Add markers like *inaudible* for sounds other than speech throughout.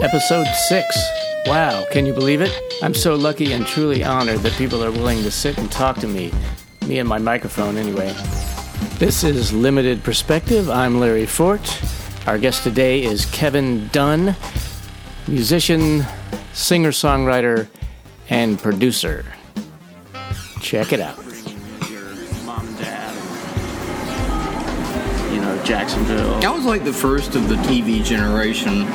Episode 6. Wow, can you believe it? I'm so lucky and truly honored that people are willing to sit and talk to me. Me and my microphone, anyway. This is Limited Perspective. I'm Larry Fort. Our guest today is Kevin Dunn, musician, singer songwriter, and producer. Check it out. Your mom and dad, you know, Jacksonville. I was like the first of the TV generation.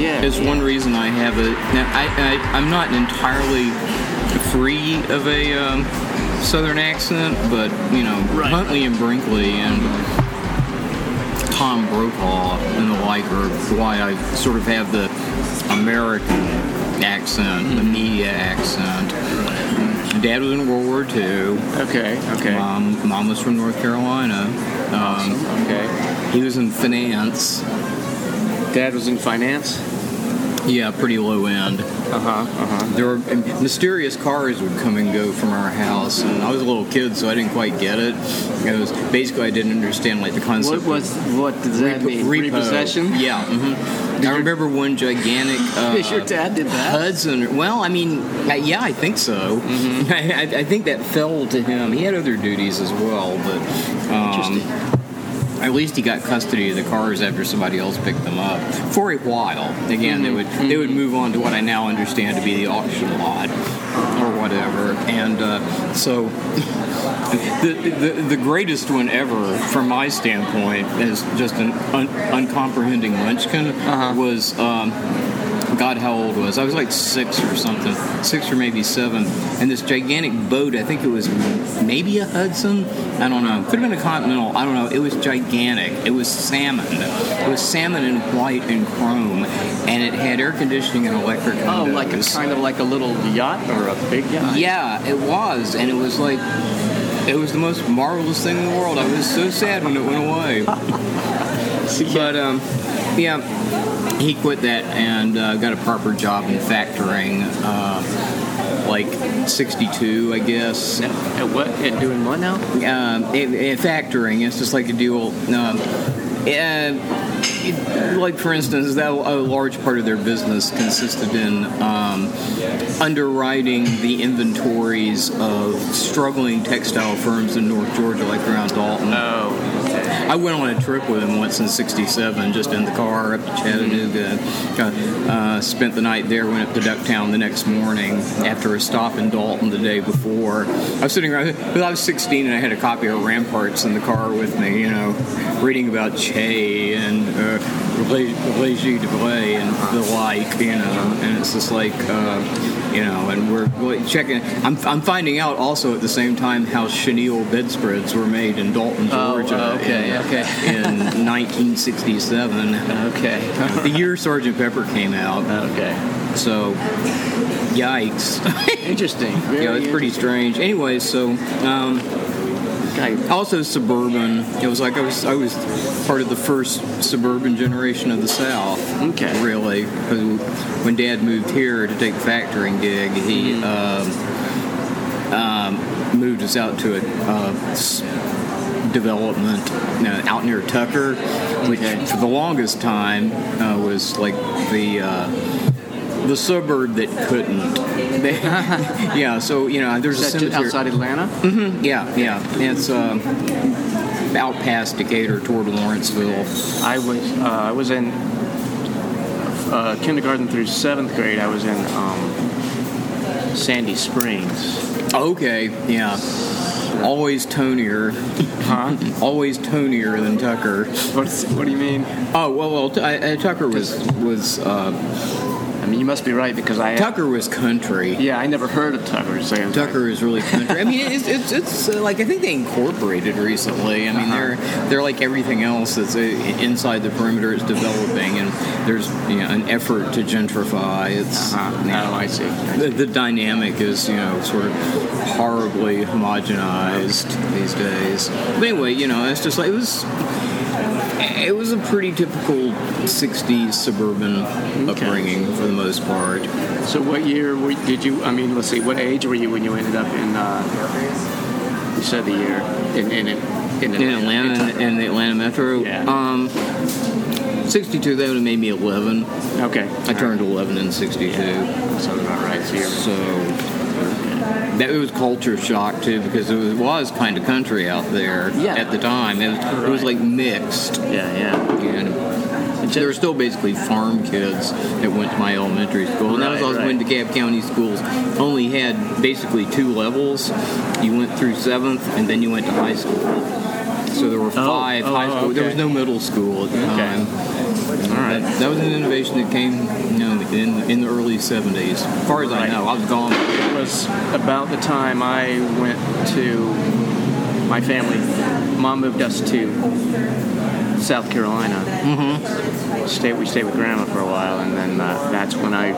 Yeah. It's one reason I have it. Now, I, I, I'm not entirely free of a um, southern accent, but, you know, Right. Huntley and Brinkley and Tom Brokaw and the like are why I sort of have the American accent, the media accent. Dad was in World War II. Okay, okay. Mom, mom was from North Carolina. Um, okay. he was in finance. Dad was in finance? Yeah, pretty low end. Uh huh, uh huh. There were mysterious cars would come and go from our house, and I was a little kid, so I didn't quite get it. It was basically I didn't understand like the concept. What was what does that of mean? repo. Repossession? Yeah. hmm I remember one gigantic. *laughs* Uh, your dad did that. Hudson. Well, I mean, yeah, I think so. Mm-hmm. *laughs* I, I, I think that fell to him. He had other duties as well, but um, Interesting. At least he got custody of the cars after somebody else picked them up for a while. Again, they would they would move on to what I now understand to be the auction lot or whatever, and uh, so. *laughs* The, the, the greatest one ever, from my standpoint, as just an un, uncomprehending munchkin, Uh-huh. was um, God, how old was I? was like six or something, six or maybe seven. And this gigantic boat, I think it was maybe a Hudson. I don't know. Could have been a Continental. I don't know. It was gigantic. It was salmon. It was salmon in white and chrome, and it had air conditioning and electric Oh, windows. like a kind of like a little yacht or a big yacht? Yeah, it was, and it was like it was the most marvelous thing in the world. I was so sad when it went away. *laughs* But um, yeah, he quit that and uh, got a proper job in factoring, uh, like '62, I guess. At, at what? At doing what now? Um, factoring, it's just like a dual. Um, uh, it- like for instance, that a large part of their business consisted in um, underwriting the inventories of struggling textile firms in North Georgia, like around Dalton. Oh. I went on a trip with him once in '67, just in the car up to Chattanooga. Uh, spent the night there. Went up to Ducktown the next morning after a stop in Dalton the day before. I was sitting around I was 16 and I had a copy of Ramparts in the car with me. You know, reading about Che and uh, Régis Debray and the like. You know, and it's just like. Uh, you know, and we're checking. I'm, I'm finding out also at the same time how chenille bedspreads were made in Dalton, Oh, Georgia. okay, in, okay. in *laughs* 1967, Okay. the year Sergeant Pepper came out. okay. So, yikes. Interesting. *laughs* you know, it's pretty strange. Anyway, so um, Also suburban. It was like I was I was part of the first suburban generation of the South. Okay. Really, when Dad moved here to take the factoring gig, he Mm-hmm. um, um, moved us out to a uh, development uh, out near Tucker, which Okay. for the longest time uh, was like the. Uh, the suburb that couldn't. They- *laughs* yeah, so you know, there's a is that just cemetery. outside Atlanta? Yeah, yeah. It's uh, out past Decatur toward Lawrenceville. I was uh, I was in uh, kindergarten through seventh grade. I was in um, Sandy Springs. Okay, yeah. Always tonier. Huh? *laughs* Always tonier than Tucker. What's, what do you mean? Oh well, well. T- I, I, Tucker was was uh, You must be right because I Tucker was country. Yeah, I never heard of Tucker. So Tucker is really country. I mean, it's it's, it's uh, like I think they incorporated recently. I mean, Uh-huh. they're they're like everything else that's uh, inside the perimeter is developing, and there's you know, an effort to gentrify. It's Uh-huh. you know, Oh, I see. the, the dynamic is you know sort of horribly homogenized these days. But anyway, you know, it's just like it was. It was a pretty typical '60s suburban upbringing for the most part. So what year were, did you? I mean, let's see. What age were you when you ended up in? Uh, you said the year in in in, in in Atlanta in the Atlanta metro. Yeah. Um, 62. That would have made me 11. Okay. I turned 11 in 62. Sounds about right. So So that it was culture shock too because it was, was kind of country out there Yeah. at the time. It was, it was like mixed. yeah, yeah. And there were still basically farm kids that went to my elementary school. And that was Right, also right. when DeKalb County schools only had basically two levels. You went through seventh and then you went to high school. So there were oh, five oh, high oh, school. There was no middle school at the Okay. time. All right. That was an innovation that came, you know, in in the early 70s. As far as I know, I was gone. Was about the time I went to my family. Mom moved us to South Carolina. Mm-hmm. Stayed, we stayed with Grandma for a while, and then uh, that's when I.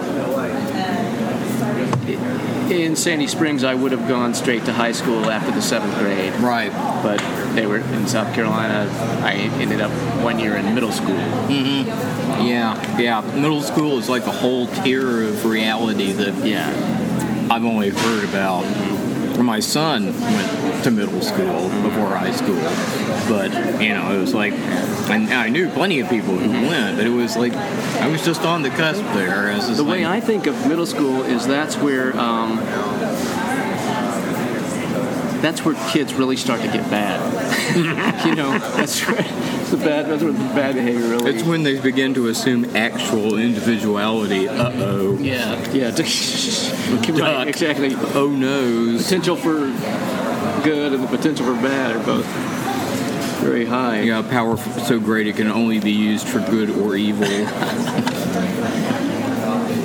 In Sandy Springs, I would have gone straight to high school after the seventh grade, Right. but they were in South Carolina. I ended up one year in middle school. Yeah, yeah. Middle school is like a whole tier of reality that Yeah, I've only heard about. My son went to middle school before high school, but you know, it was like, and I knew plenty of people who went, but it was like I was just on the cusp there. The way thing- I think of middle school is that's where um, that's where kids really start to get bad. *laughs* you know, that's where the bad that's where the bad behavior really. it's when they begin to assume actual individuality. Uh oh. yeah, yeah, *laughs* right, exactly. Oh noes. Potential for good and the potential for bad are both very high. Yeah, power so great it can only be used for good or evil. *laughs*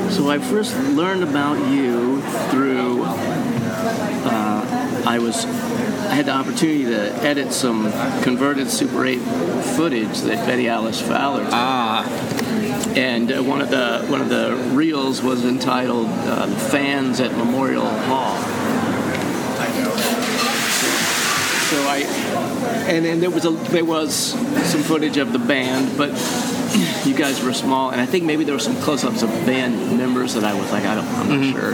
So I first learned about you through. Uh, I was. I had the opportunity to edit some converted Super 8 footage that Betty Alice Fowler took. ah, and uh, one of the one of the reels was entitled uh, Fans at Memorial Hall." So I, and then there was a there was some footage of the band, but you guys were small, and I think maybe there were some close-ups of band members that I was like, I don't, I'm not sure,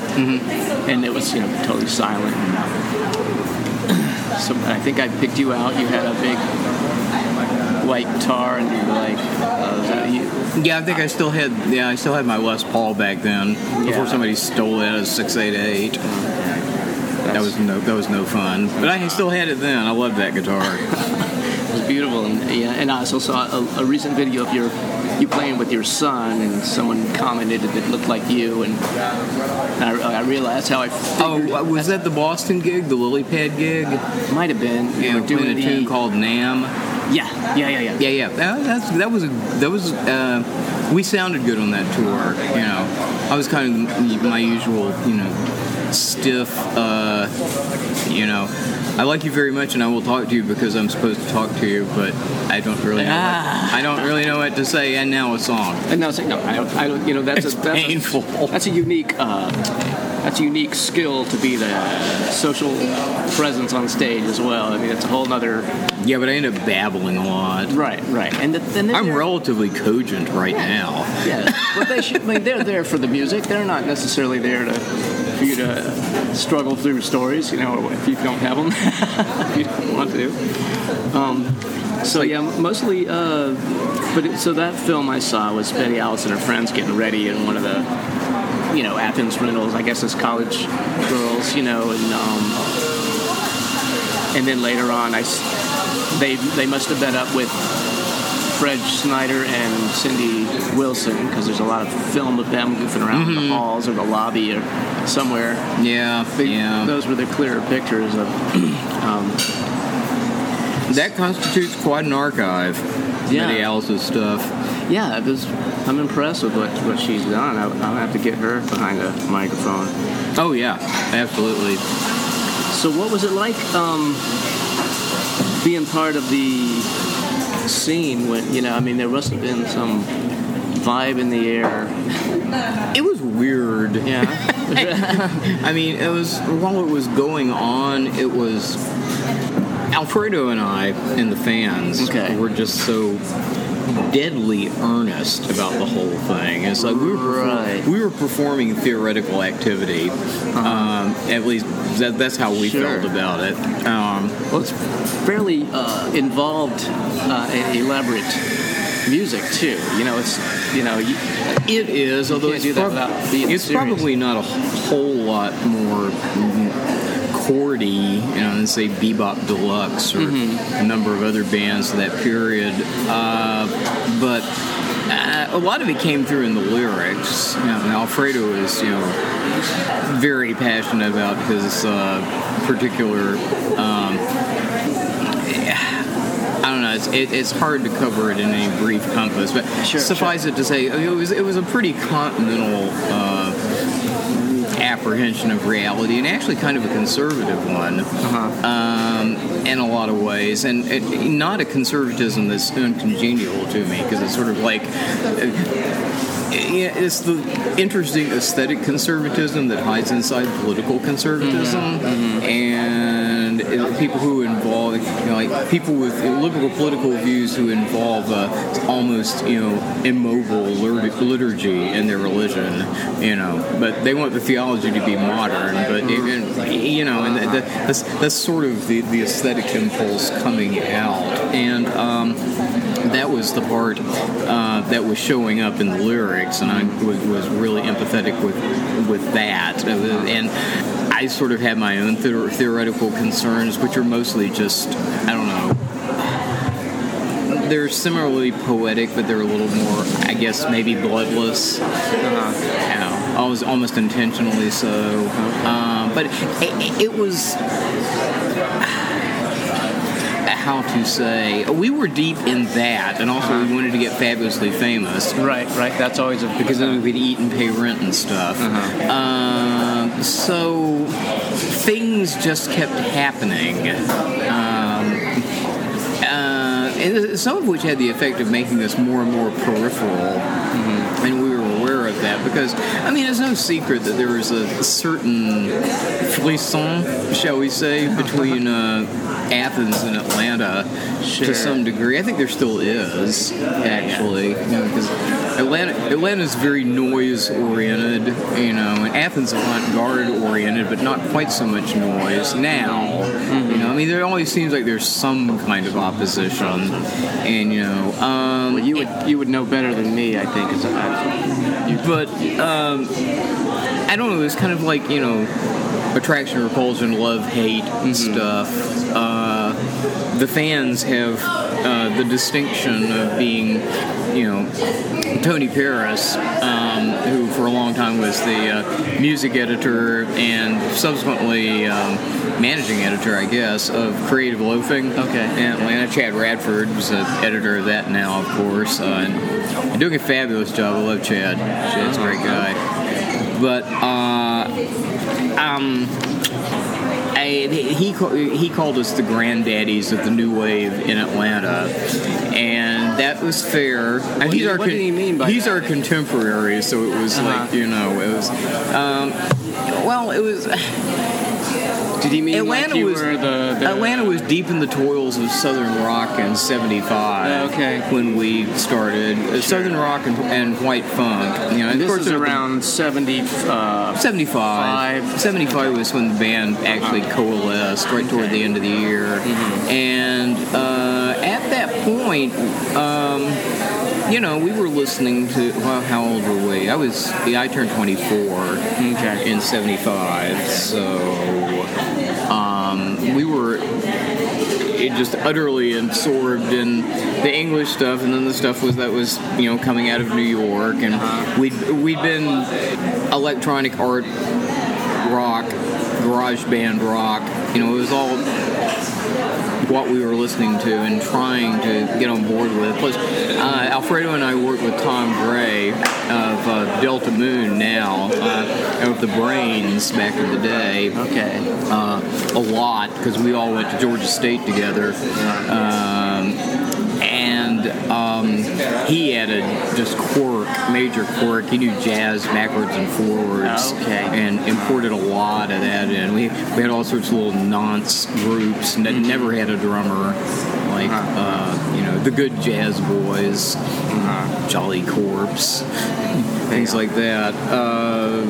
and it was you know totally silent. So I think I picked you out. You had a big white guitar, and you were like, uh, you? yeah. I think I still had. Yeah, I still had my Les Paul back then. Before Yeah. somebody stole it as six eight eight. That was no. That was no fun. But I still had it then. I loved that guitar. *laughs* It was beautiful, and yeah, and I also saw a, a recent video of your you playing with your son, and someone commented that it looked like you, and I, I realized how I figured Oh, was that the Boston gig, the Lily Pad gig? might have been. You Yeah, were doing a the tune called Nam. yeah, yeah, yeah, yeah. Yeah, yeah. That, that's, that was a, that was. Uh, we sounded good on that tour. You know, I was kind of my usual, you know, stiff. Uh, you know, I like you very much, and I will talk to you because I'm supposed to talk to you, but I don't really know. Ah. What, I don't really know what to say. And now a song. And now say no. I don't. I don't. You know, that's It's a that's painful. A, that's a unique. Uh, that's a unique skill to be the social presence on stage as well. I mean, it's a whole nother. Yeah, but I end up babbling a lot. Right, right. And the, then I'm there- relatively cogent right now. Yeah, but they should. I mean, they're there for the music. They're not necessarily there to for you to struggle through stories. You know, if you don't have them, *laughs* you don't want to. Um, so yeah, mostly. Uh, but it, so that film I saw was Betty Alice and her friends getting ready in one of the, you know, Athens rentals. I guess as college girls, you know, and um, and then later on, I they they must have met up with Fred Schneider and Cindy Wilson because there's a lot of film of them goofing around in the halls or the lobby or somewhere. Yeah, They- yeah. Those were the clearer pictures of. *clears throat* um, That constitutes quite an archive. Yeah. Betty Alice's stuff. yeah, it was, I'm impressed with what, what she's done. I, I'll have to get her behind a microphone. Oh yeah, absolutely. So, what was it like um, being part of the scene when, you know, I mean, there must have been some vibe in the air. It was weird. Yeah. *laughs* I mean, it was while it was going on, it was Alfredo and I and the fans Okay. were just so deadly earnest about the whole thing. It's like we were Right. Uh-huh. we were performing theoretical activity. Um, at least that, that's how we Sure. felt about it. Um, Well, it's fairly uh, involved uh, elaborate music too. You know, it's you know, you, It is, although it's, do prob- it's serious. probably not a whole lot more mm, chordy, you know, than say Bebop Deluxe or Mm-hmm. a number of other bands of that period. Uh, but uh, a lot of it came through in the lyrics. You know, and Alfredo is, you know, very passionate about his uh, particular. Um, I don't know. It's, it, it's hard to cover it in any brief compass, but Sure, suffice it to say, it was it was a pretty continental uh, apprehension of reality, and actually kind of a conservative one, Uh-huh. um, in a lot of ways, and it, not a conservatism that's uncongenial to me because it's sort of like. uh, yeah, it's the interesting aesthetic conservatism that hides inside political conservatism, and it- people who involve, you know, like people with liberal political views who involve uh, almost, you know, immobile liturgy in their religion, you know. But they want the theology to be modern, but even, you know, and that, that's that's sort of the, the aesthetic impulse coming out, and. Um, that was the part uh, that was showing up in the lyrics, and I was, was really empathetic with with that. And I sort of had my own theor- theoretical concerns, which are mostly just I don't know. They're similarly poetic, but they're a little more, I guess, maybe bloodless. Uh-huh. You know, almost almost intentionally so. Um, but it, it was *sighs* how to say we were deep in that, and also we uh-huh. wanted to get fabulously famous right, right. That's always a because then we could eat and pay rent and stuff. Uh-huh. Um, Um, so things just kept happening. Um, uh, and some of which had the effect of making us more and more peripheral, and we were that because, I mean, it's no secret that there was a certain frisson, shall we say, between uh, Athens and Atlanta Sure. to some degree. I think there still is, actually, you know, because Atlanta Atlanta is very noise oriented, you know, and Athens avant-garde oriented, but not quite so much noise now. Know, I mean, there always seems like there's some kind of opposition, and you know, um, Well, you would you would know better than me, I think. As I, you, but um, I don't know. It's kind of like you know, attraction, repulsion, love, hate, and stuff. Uh, the fans have uh, the distinction of being, you know, Tony Paris, um, who for a long time was the uh, music editor and subsequently. Um, Managing editor, I guess, of Creative Loafing Okay. in Atlanta. Chad Radford was the editor of that now, of course, uh, and doing a fabulous job. I love Chad. Chad's a great guy. But uh, um, I, he he called us the granddaddies of the new wave in Atlanta, and that was fair. And What he's our what did he mean by he's that? our contemporary, so it was Uh-huh. like you know it was. Um, well, it was. Did he mean Atlanta like you was were the, the Atlanta was deep in the toils of Southern rock in '75. Okay. when we started Uh, Southern rock and, and white funk. You know, and of This course is the- around seventy. Uh, 75. Five. 75 was when the band actually coalesced right toward the end of the year. And uh, at that point, um, you know, we were listening to, well, how old were we? I was, yeah, I turned 24 Okay. in 75. So um, we were it just utterly absorbed in the English stuff, and then the stuff was that was you know coming out of New York, and we'd we'd been electronic art, rock, garage band rock. You know, it was all what we were listening to and trying to get on board with. Plus, uh, Alfredo and I worked with Tom Gray of uh, Delta Moon now, uh, of the Brains back in the day okay. uh, a lot because we all went to Georgia State together. Um, and um, he had a just quirk, major quirk. He knew jazz backwards and forwards, Okay. and imported a lot of that in. We, we had all sorts of little nonce groups, and Mm-hmm. never had a drummer. Like Uh-huh. uh, you know, the good jazz boys, Jolly Corpse, things like that. Uh,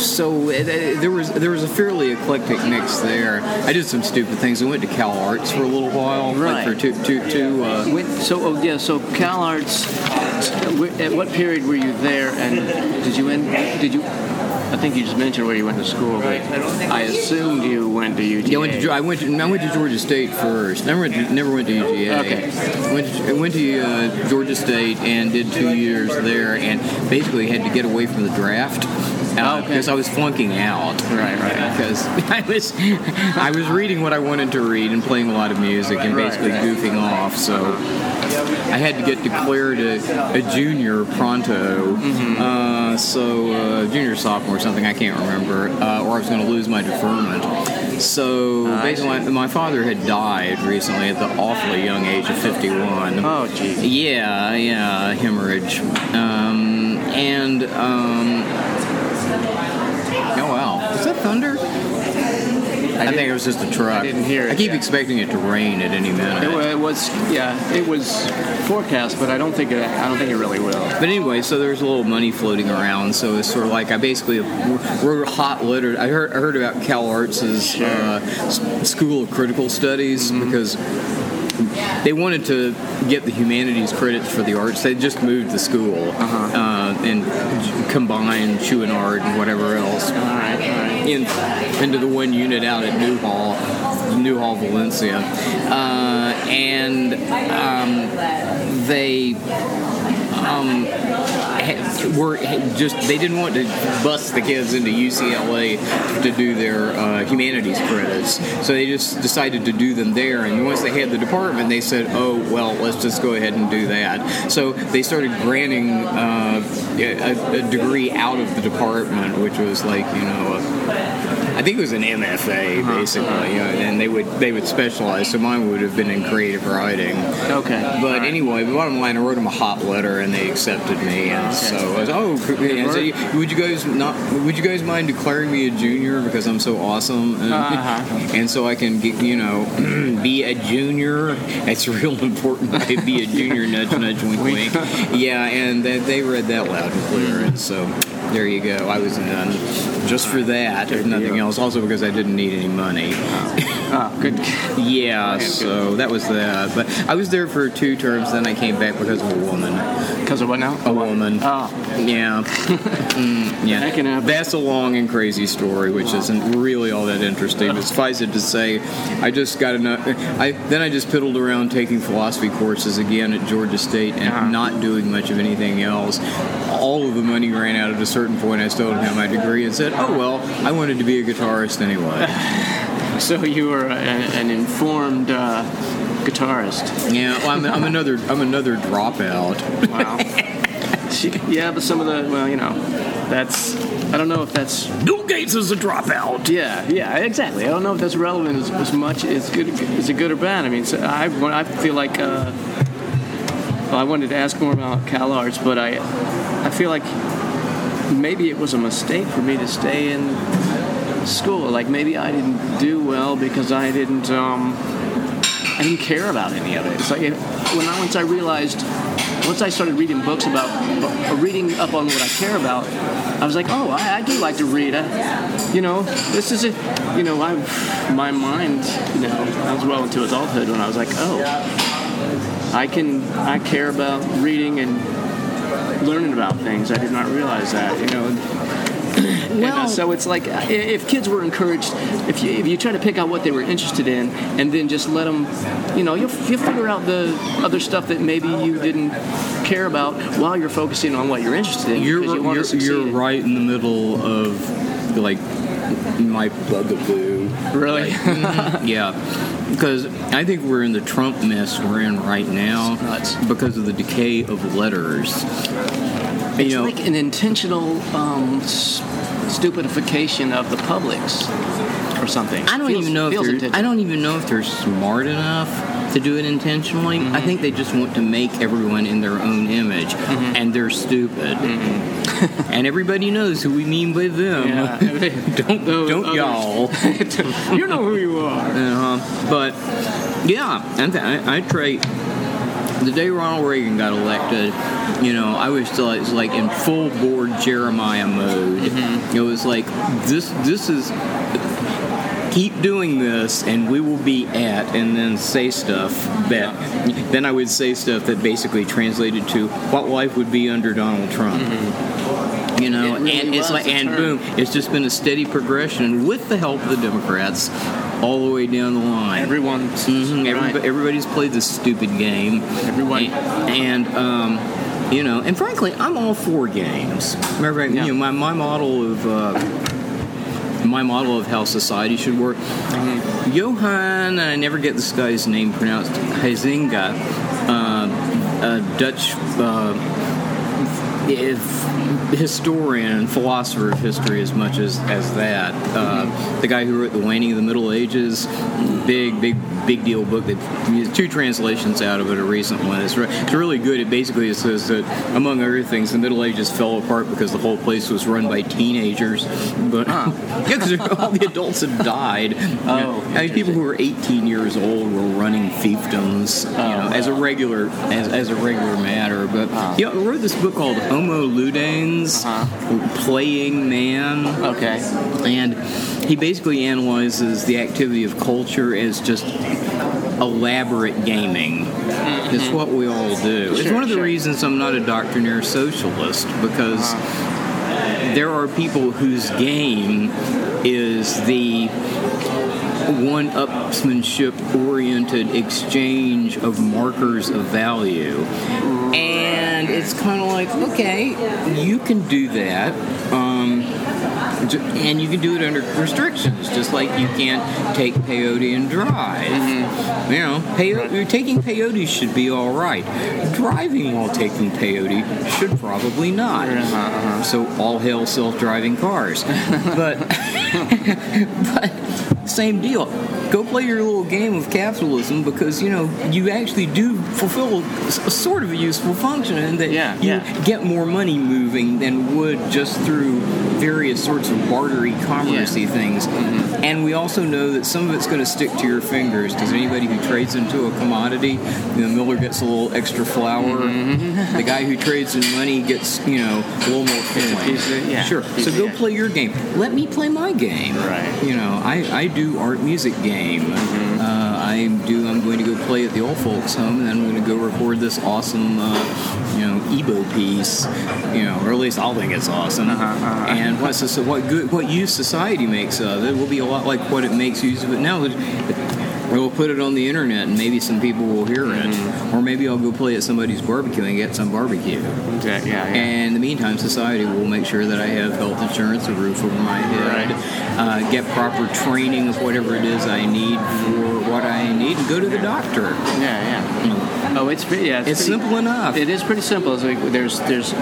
so it, it- there was there was a fairly eclectic mix there. I did some stupid things. I went to Cal Arts for a little while, Right. like for two two two. Uh, When, so oh yeah, so Cal Arts. At what period were you there, and did you end? Did you? I think you just mentioned where you went to school, but I assumed you went to UGA. Yeah, I went to I went to, I went to Georgia State first. Never went to, never went to UGA. Okay. Went to, I went to uh, Georgia State and did two years there, and basically had to get away from the draft Oh, okay. because I was flunking out. Right, right. *laughs* Because I was I was reading what I wanted to read and playing a lot of music and basically right. goofing off. So I had to get declared a, a junior pronto. Mm-hmm. Uh, so uh, junior sophomore or something I can't remember, uh, or I was going to lose my deferment. So Ah, basically, my, my father had died recently at the awfully young age of 51. Oh, geez. Yeah, yeah, hemorrhage. Um, and, um, that thunder? I, think it was just a truck. I didn't hear it, I keep yeah. expecting it to rain at any minute. It, it was yeah, it was forecast, but I don't think it. I don't think it really will. But anyway, so there's a little money floating around. So it's sort of like I basically wrote a hot letter. I heard, I heard about Cal Arts' uh, School of Critical Studies because they wanted to get the humanities credits for the arts. They just moved the school uh and j- combined Art and whatever else All right, all right. in, into the one unit out at Newhall, Newhall, Valencia, uh, and um, they um, were just they didn't want to bust the kids into UCLA to do their uh, humanities credits, so they just decided to do them there. And once they had the department, they said, "Oh well, let's just go ahead and do that." So they started granting uh, a, a degree out of the department, which was like you know. A, I think it was an MFA basically, you know, and they would they would specialize. So mine would have been in creative writing. Okay. But anyway, the bottom line, I wrote them a hot letter, and they accepted me. And so I was, oh, I would you guys not? Would you guys mind declaring me a junior because I'm so awesome? And, *laughs* Uh-huh. and so I can get, you know, *clears throat* be a junior. It's *laughs* real important. to be a junior. nudge, nudge, wink, *laughs* wink. Yeah, and they, they read that loud and clear, and so. There you go. I was done just for that, if nothing else. Also because I didn't need any money. Oh, good. Yeah, so that was that. But I was there for two terms, then I came back because of a woman. Because of what now? A woman. Oh, Yeah. *laughs* Mm, yeah. That can happen. That's a long and crazy story, which isn't really all that interesting. But suffice it to say, I just got enough. I then I just piddled around taking philosophy courses again at Georgia State and Uh-huh. not doing much of anything else. All of the money ran out at a certain point. I still didn't have my degree and said, "Oh well, I wanted to be a guitarist anyway." *laughs* *laughs* so you are a, an informed uh, guitarist. Yeah, well, I'm, I'm another I'm another dropout. Wow. *laughs* yeah, but some of the well, you know, that's I don't know if that's Bill Gates is a dropout. yeah, yeah, exactly. I don't know if that's relevant as, as much as good is it good or bad. I mean, so I I feel like uh, well, I wanted to ask more about Cal Arts, but I I feel like maybe it was a mistake for me to stay in school. Like maybe I didn't do well because I didn't um, I didn't care about any of it. It's like when I once I realized once I started reading books about reading up on what I care about, I was like, oh, I, I do like to read. I, you know, this is a, You know, I my mind. You know, I was well into adulthood when I was like, oh, I can I care about reading and learning about things. I did not realize that. You know. And, uh, Well- so it's like if kids were encouraged, if you if you try to pick out what they were interested in, and then just let them, you know, you'll, you'll figure out the other stuff that maybe you didn't care about while you're focusing on what you're interested in. You're you you're, you're right in the middle of like my bugaboo. Really? *laughs* Yeah, because I think we're in the Trump mess we're in right now because of the decay of letters. It's you know, like an intentional um, stupidification of the publics or something. I don't Feels- even know if they're, intentional. I don't even know if they're smart enough to do it intentionally. Mm-hmm. I think they just want to make everyone in their own image, Mm-hmm. and they're stupid. and everybody knows who we mean by them. Yeah. *laughs* don't don't others. y'all. *laughs* you know who you are. Uh-huh. But yeah, I, I, I try. The day Ronald Reagan got elected, you know, I was still was like in full board Jeremiah mode. Mm-hmm. It was like this this is keep doing this and we will be at and then say stuff that then I would say stuff that basically translated to what life would be under Donald Trump. Mm-hmm. You know, It really and it's like and turn. boom, it's just been a steady progression with the help of the Democrats all the way down the line. Everyone's Mhm, right. everybo- everybody's played this stupid game. Everyone. And, um, you know, and frankly, I'm all for games. Remember, Yeah. you know, my, my model of uh, my model of how society should work. Mm-hmm. Johann, I never get this guy's name pronounced. Huizinga, uh, a Dutch. Uh, if historian and philosopher of history as much as, as that. Uh, the guy who wrote The Waning of the Middle Ages, big, big, big deal book. That two translations out of it, a recent one. It's, re- it's really good. It basically says that, among other things, the Middle Ages fell apart because the whole place was run by teenagers. But *laughs* yeah, because all the adults had died. Oh, I mean, people who were 18 years old were running fiefdoms, you know, as a regular as, as a regular matter. But know, I wrote this book called Homo Ludens, Playing Man. Okay. And he basically analyzes the activity of culture as just elaborate gaming. Mm-hmm. It's what we all do. it's one of the sure. reasons I'm not a doctrinaire socialist because uh-huh. there are people whose game is the one upsmanship oriented exchange of markers of value. And it's kind of like, okay, you can do that. Um, and you can do it under restrictions, just like you can't take peyote and drive. You know, peyote, taking peyote should be all right. Driving while taking peyote should probably not. So all hail self-driving cars. *laughs* but *laughs* but same deal. Go play your little game of capitalism because you know you actually do fulfill a, sort of a useful function, and that Yeah, you yeah. get more money moving than would just through various sorts of bartery, commercey things. And we also know that some of it's going to stick to your fingers because anybody who trades into a commodity, the miller gets a little extra flour. The guy who trades in money gets you know a little more coin. yeah, sure. So go play your game. Let me play my game. Right. You know, I, I do art music game. Mm-hmm. Uh, I do. I'm going to go play at the old folks' home, and then I'm going to go record this awesome, uh, you know, EBow piece. You know, or at least I'll think it's awesome. Uh-huh, uh-huh. And what's this, what good what use society makes of it will be a lot like what it makes use of it now. We'll put it on the internet, and maybe some people will hear it, Mm-hmm. or maybe I'll go play at somebody's barbecue and get some barbecue. Exactly. Yeah. yeah. And in the meantime, society will make sure that I have health insurance, a roof over my head, uh, get proper training of whatever it is I need for what I need, and go to the doctor. Yeah, yeah. Oh, it's pretty. Yeah, It's pretty- simple enough. It is pretty simple. It's like there's there's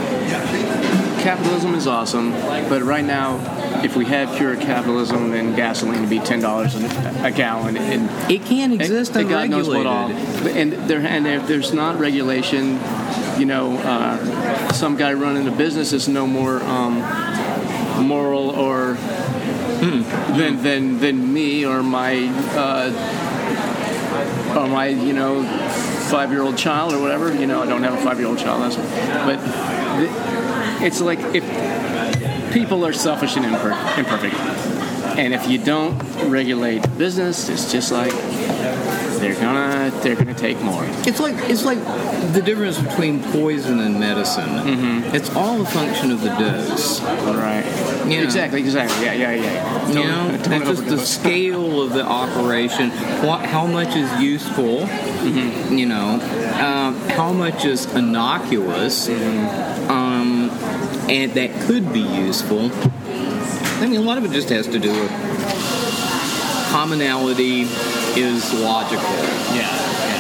capitalism is awesome, but right now, if we had pure capitalism, then gasoline would be ten dollars a gallon, and It can't exist and God knows what all. And there and if there's not regulation, you know, uh, some guy running a business is no more um, moral or than than than me or my uh, or my you know five year old child or whatever. You know, I don't have a five year old child. That's but th- it's like if people are selfish and imper- imperfect, and if you don't regulate business, it's just like they're gonna they're gonna take more. It's like it's like the difference between poison and medicine. Mm-hmm. It's all a function of the dose. Right. You know. Exactly. Exactly. Yeah. Yeah. Yeah. You Don't- know, don't and just the scale of the operation, what, how much is useful, Mm-hmm. you know, um, how much is innocuous, Mm-hmm. um, and that could be useful. I mean, a lot of it just has to do with commonality is logical. Yeah.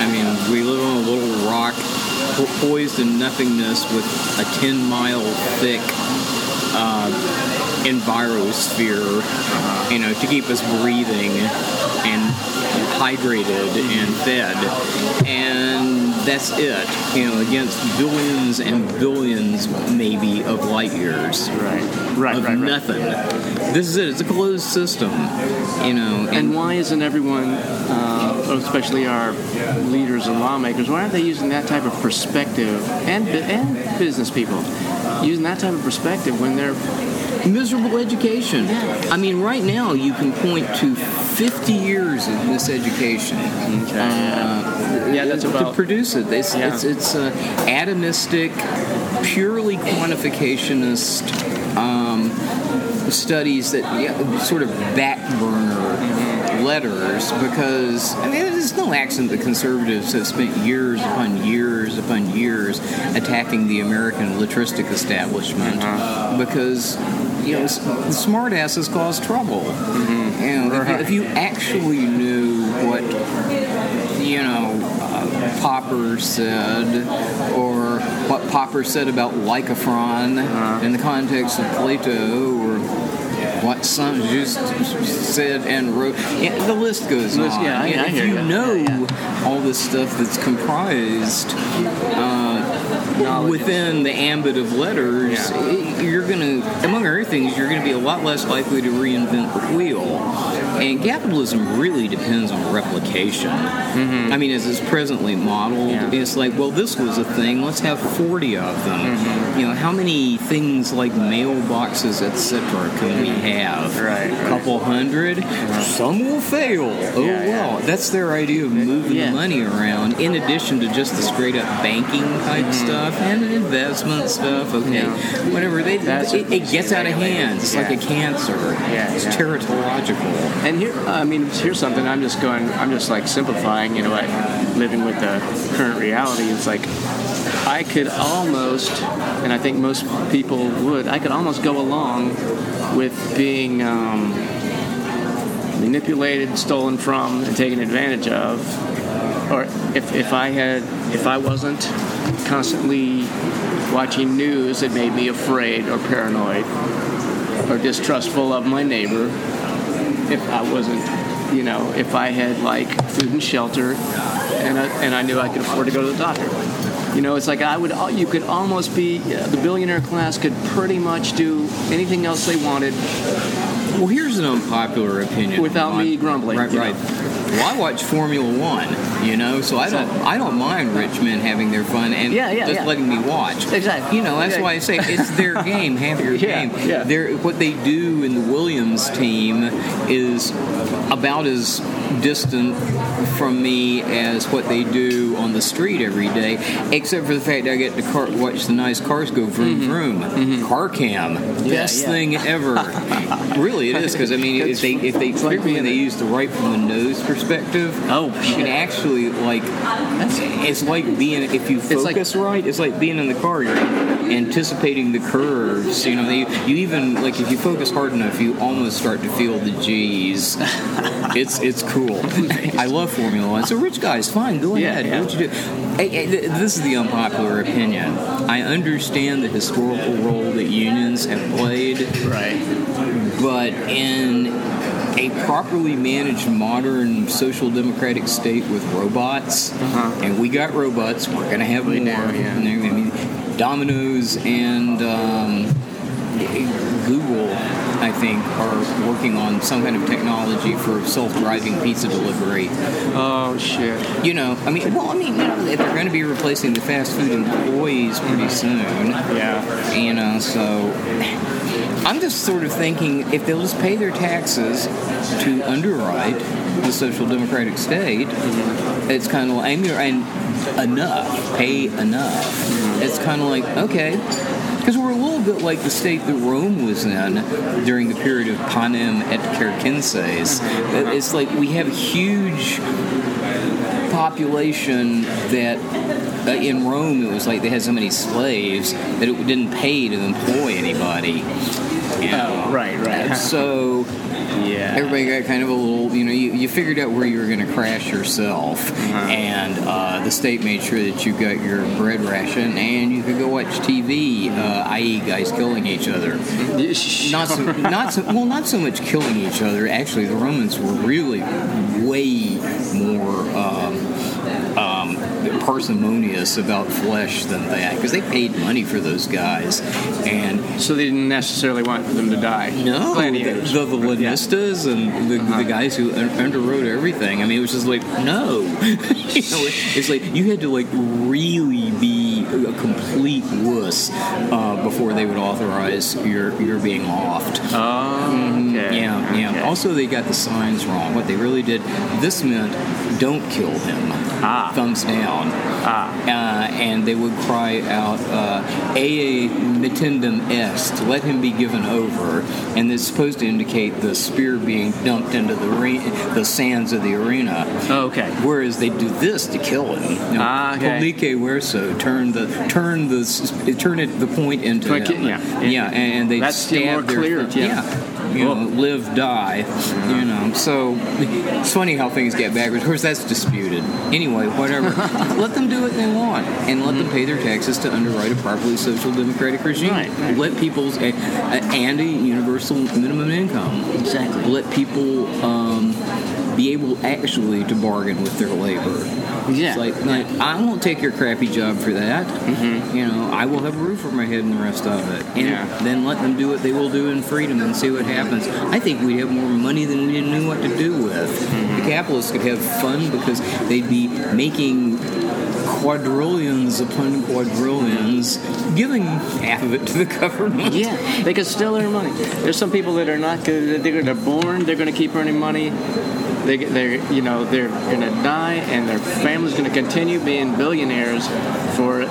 I mean, we live on a little rock po- poised in nothingness with a 10 mile thick uh, envirosphere, you know, to keep us breathing and hydrated and fed. And that's it. You know, against billions and billions, maybe, of light years. Right. Right. Of right. Right. nothing. This is it. It's a closed system. You know, And why isn't everyone, uh, especially our leaders and lawmakers, why aren't they using that type of perspective and and business people using that type of perspective when they're miserable education. I mean, right now you can point to 50 years of miseducation. Uh, Yeah, that's to produce it. It's Yeah. it's, it's uh, atomistic, purely quantificationist um, studies that yeah, sort of back burner letters because I mean it's no accident that conservatives have spent years upon years upon years attacking the American letristic establishment because you know the smartasses cause trouble. Mm-hmm. You know, if, you, if you actually knew what you know uh, Popper said or what Popper said about Lycophron uh-huh. in the context of Plato or what Saint Just said and wrote. Yeah, the list goes List- on. yeah, I- And I if hear you ya. know Yeah, all this stuff that's comprised knowledge. Within the ambit of letters, Yeah. i- you're going to, among other things, you're going to be a lot less likely to reinvent the wheel. And capitalism really depends on replication. I mean, as it's presently modeled, Mm-hmm. Yeah. it's like, well, this was a thing. Let's have 40 of them. Mm-hmm. You know, how many things like mailboxes, etc., can we have? Right, A couple hundred. Some will fail. Oh Yeah, yeah. well, that's their idea of moving the money around. In addition to just the straight up banking type stuff and investment stuff. Okay, Mm-hmm. Whatever. They, it, it gets out of hand. It's like a cancer. Yeah, it's teratological. And here, I mean, here's something. I'm just going. I'm just like simplifying. You know, what? living with the current reality. It's like I could almost, and I think most people would. I could almost go along with being um, manipulated, stolen from, and taken advantage of. Or if, if I had, if I wasn't constantly watching news that made me afraid or paranoid or distrustful of my neighbor, if I wasn't, you know, if I had like food and shelter, and I, and I knew I could afford to go to the doctor. You know, it's like I would. You could almost be the billionaire class could pretty much do anything else they wanted. Well, here's an unpopular opinion. Without me grumbling, Right, right. Well, I watch Formula One, you know, so I don't, I don't mind rich men having their fun and Yeah, yeah, just yeah. letting me watch. Exactly. You know, that's Yeah. why I say it's their *laughs* game. Have your Yeah, game. yeah. They're, what they do in the Williams team is about as distant from me as what they do on the street every day, except for the fact I get to car- watch the nice cars go vroom vroom. Car cam, best Mm-hmm. yeah. thing ever. *laughs* really, it is because I mean, if they if they like particularly when they use the right from the nose perspective, Oh, you can shit. Actually like it's like being if you like- focus right, it's like being in the car. You're anticipating the curves. You know, you, you even like if you focus hard enough, you almost start to feel the G's. *laughs* it's it's cool. I love Formula One. So rich guys, fine, go Yeah, ahead. yeah. What you do. Hey, hey, this is the unpopular opinion. I understand the historical role that unions have played Right. but in a properly managed modern social democratic state with robots, and we got robots, we're going to have Uh-huh. We more. yeah. I mean, Domino's and um, Google, I think, are working on some kind of technology for self-driving pizza delivery. Oh shit. You know, I mean, well, I mean, you know, they're going to be replacing the fast food employees pretty soon. Yeah. You know, so I'm just sort of thinking if they'll just pay their taxes to underwrite the social democratic state, it's kind of like, and enough, pay enough. It's kind of like, okay. Because we're a little bit like the state that Rome was in during the period of panem et circenses. It's like we have a huge population that uh, in Rome it was like they had so many slaves that it didn't pay to employ anybody. You know? Oh, right, right. And *laughs* so Yeah. everybody got kind of a little, you know, you, you figured out where you were going to crash yourself, and uh, the state made sure that you got your bread ration and you could go watch TV, uh, i.e., guys killing each other. Not so, *laughs* not so, well, not so much killing each other. Actually, the Romans were really way more um, parsimonious about flesh than that because they paid money for those guys, and So they didn't necessarily want them to die. no, the, the, the Yeah. And the, Uh-huh. the guys who underwrote everything. I mean, it was just like no, *laughs* you know, it's like you had to like really be a complete wuss uh, before they would authorize your your being offed. Oh, okay. Yeah, yeah. Okay. Also, they got the signs wrong. What they really did, this meant "Don't kill him." Ah. Thumbs down. Ah. Uh, and they would cry out, uh, "Ea est," let him be given over, and it's supposed to indicate the spear being dumped into the re- the sands of the arena. Okay. Whereas they do this to kill him. You know, Ah, okay. Verso, turn the turn the turn it the point into him. yeah. yeah, and they That's stab more their clear, throat. yeah. You know, live die. You know, so it's funny how things get backwards. Of course, that's disputed. Anyway, whatever. *laughs* let them do what they want, and let them pay their taxes to underwrite a properly social democratic regime. Right, right. Let people's uh, and a universal minimum income. Exactly. Let people. Um, be able actually to bargain with their labor. Yeah. It's like, like, I won't take your crappy job for that. Mm-hmm. You know, I will have a roof over my head and the rest of it. And Yeah. then let them do what they will do in freedom and see what happens. I think we'd have more money than we knew what to do with. Mm-hmm. The capitalists could have fun because they'd be making quadrillions upon quadrillions, giving half of it to the government. Yeah, they could still earn money. There's some people that are not good. They're, born. They're going to keep earning money. They, they're, you know, they're going to die, and their family's going to continue being billionaires for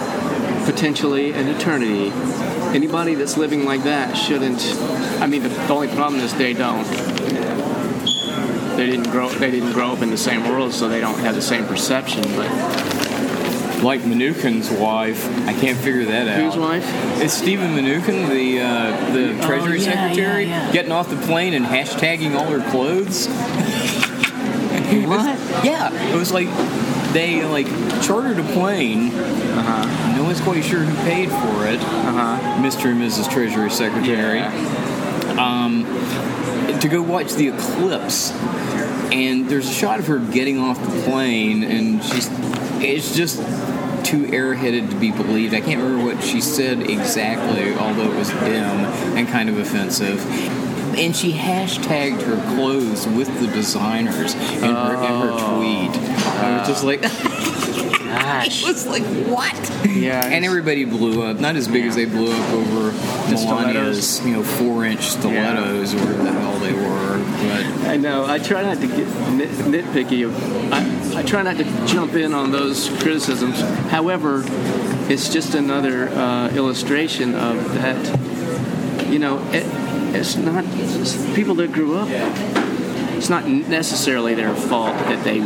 potentially an eternity. Anybody that's living like that shouldn't. I mean, the, the only problem is they don't. They didn't grow. They didn't grow up in the same world, so they don't have the same perception. But Like Mnuchin's wife, I can't figure that out. whose wife? It's Steven Mnuchin, the uh, the Oh, Treasury yeah, Secretary, yeah, yeah. getting off the plane and hashtagging all her clothes. What? Yeah, it was like they like chartered a plane. Uh huh. No one's quite sure who paid for it. Uh huh. Mr. and Mrs. Treasury Secretary. Um, to go watch the eclipse. And there's a shot of her getting off the plane, and she's it's just too airheaded to be believed. I can't remember what she said exactly, although it was dim and kind of offensive. And she hashtagged her clothes with the designers in her, in her oh. tweet. I was just like, *laughs* Gosh. it was like, what? Yeah. And everybody blew up. Not as big as they blew up over The Melania's, you know, four-inch stilettos or whatever the hell they were. But I know. I try not to get nit- nitpicky. I, I try not to jump in on those criticisms. However, it's just another uh, illustration of that. You know, it, it's not it's people that grew up. It's not necessarily their fault that they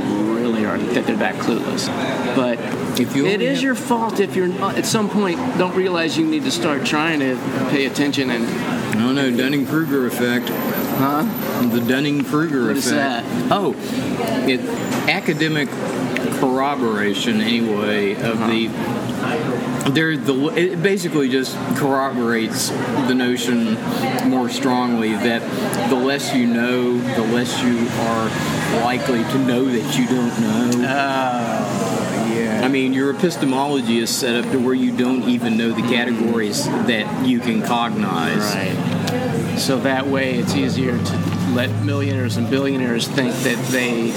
are that they're that clueless. But If you it have- your fault if you're not, at some point don't realize you need to start trying to pay attention and I don't know, Dunning-Kruger effect. huh? The Dunning-Kruger effect. is that? Oh, it academic corroboration anyway of uh-huh. the. There, the it basically just corroborates the notion more strongly that the less you know, the less you are likely to know that you don't know. yeah. I mean, your epistemology is set up to where you don't even know the categories that you can cognize. Right. So that way it's easier to let millionaires and billionaires think that they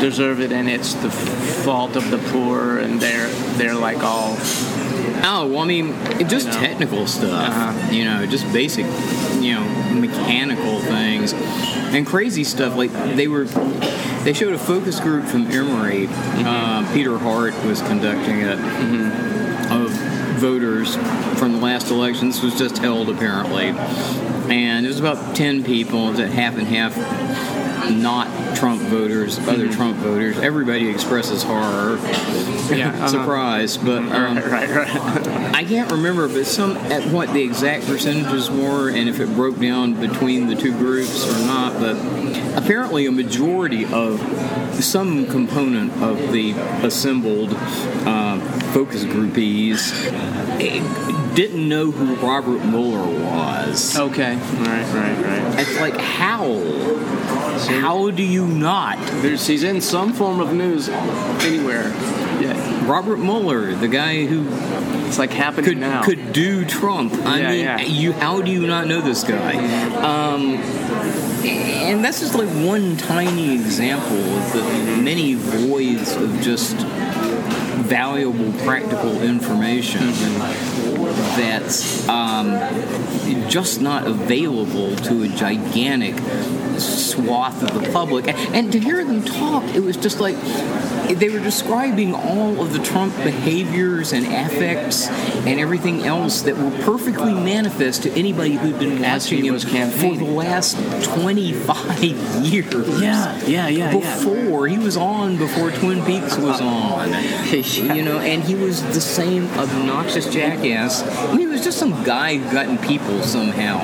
deserve it and it's the fault of the poor and they're they're like all Oh, well, I mean, just You know? technical stuff. Uh-huh. You know, just basic, you know, mechanical things. And crazy stuff. Like, they were, they showed a focus group from Emory. Mm-hmm. Uh, Peter Hart was conducting it. Of voters from the last election. This was just held, apparently. And it was about 10 people. It was at half and half not Trump voters, other Mm-hmm. Trump voters. Everybody expresses horror. Yeah, uh-huh. Surprise. But *laughs* um, right, right. I can't remember, but some at what the exact percentages were, and if it broke down between the two groups or not. But apparently, a majority of some component of the assembled uh, focus groupies eh, didn't know who Robert Mueller was. Okay. Right, right, right. It's like how? How do you not? There's he's in some form of news anywhere. Yeah. Robert Mueller, the guy who It's like happening could now. could do Trump. I Yeah, mean, yeah. you how do you not know this guy? Um, and that's just like one tiny example of the many voids of just valuable practical information that's um, just not available to a gigantic swath of the public. And to hear them talk, it was just like they were describing all of the Trump behaviors and affects and everything else that were perfectly manifest to anybody who'd been watching him for the last 25 *laughs* years. Yeah, yeah, yeah, yeah. Before he was on, before Twin Peaks was on, *laughs* Yeah. you know, and he was the same obnoxious jackass. I mean, he was just some guy who got in people somehow,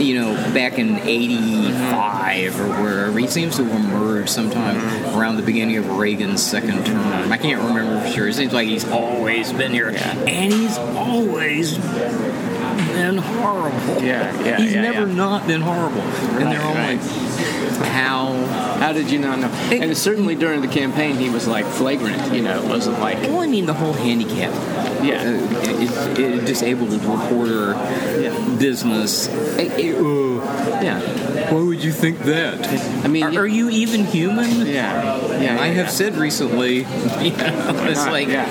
you know, back in '85 or wherever. He seems to have emerged sometime around the beginning of Reagan's second term. I can't remember for sure. It seems like he's always been here, and he's always been horrible. Yeah, yeah, He's yeah, never yeah. not been horrible. and they're all right. like, how How did you not know? And certainly during the campaign, he was like flagrant. You know, it wasn't like Well, I mean, the whole handicap, Yeah. uh, it, it disabled reporter business. Eh, eh, uh, yeah. Why would you think that? I mean, are, are you even human? Yeah, yeah. I have yeah. said recently, you *laughs* know, it's Not- like yeah.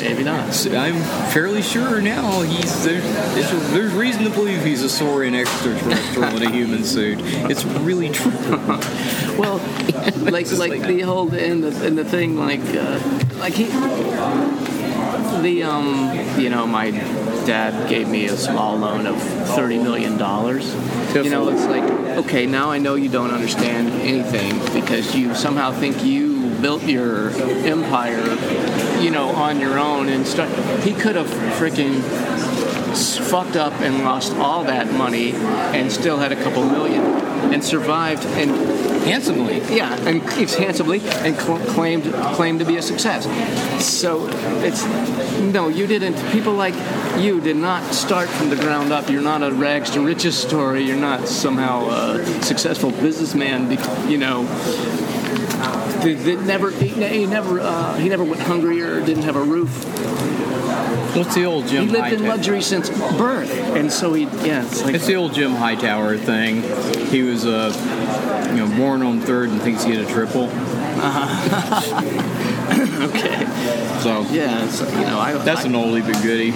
maybe not. I'm fairly sure now he's there, there's, there's reason to believe he's a saurian extraterrestrial in a human suit. It's really true. *laughs* Well, like *laughs* like like the whole and the and the thing like uh, like he the um you know my dad gave me a small loan of thirty million dollars. You know, it's like okay, now I know you don't understand anything because you somehow think you built your empire, you know, on your own and start. He could have freaking fucked up and lost all that money and still had a couple million and survived and Handsomely. yeah, and keeps handsomely and cl- claimed claimed to be a success. So it's no, you didn't. People like you did not start from the ground up. You're not a rags to riches story. You're not somehow a successful businessman. You know, that never he, he never uh, he never went hungry or didn't have a roof. What's the old Jim? He lived in luxury since birth, and so he yeah. It's like It's the old Jim Hightower thing. He was, uh, you know, born on third and thinks he had a triple. *laughs* okay, So yeah. It's, you know, I that's I, an oldie but goodie.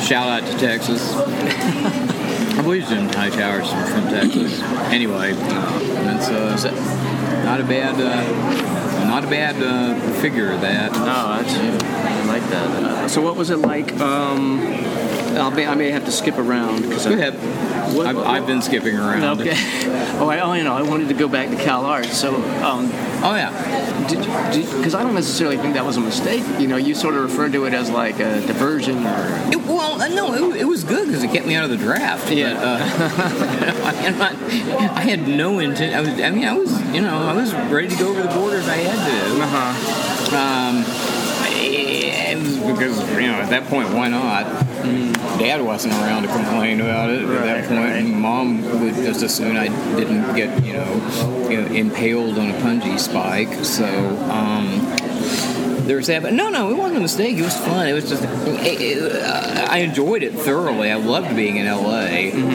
Shout out to Texas. *laughs* I believe Jim Hightower's from, from Texas. Anyway, that's uh, not a bad, uh, not a bad uh, figure. That No, that's I like that. Uh, so what was it like? Um, I'll be, I may have to skip around because go ahead. What- I've, I've been skipping around. Okay. *laughs* Oh, I, oh, you know, I wanted to go back to Cal Arts. So, um, Oh yeah. because I don't necessarily think that was a mistake. You know, you sort of referred to it as like a diversion or. It, well, uh, no, it, it was good because it kept me out of the draft. Yeah. But, uh, *laughs* I, not, I had no intent. I was. I mean, I was. You know, I was ready to go over the borders. I had to. Uh-huh. Um, because you know at that point, why not? Dad wasn't around to complain about it at that Right, point. right. Mom would just as soon I didn't get you know, you know impaled on a punji spike. So. Um, there's that, but no, no, it wasn't a mistake. It was fun. It was just, it, it, uh, I enjoyed it thoroughly. I loved being in LA.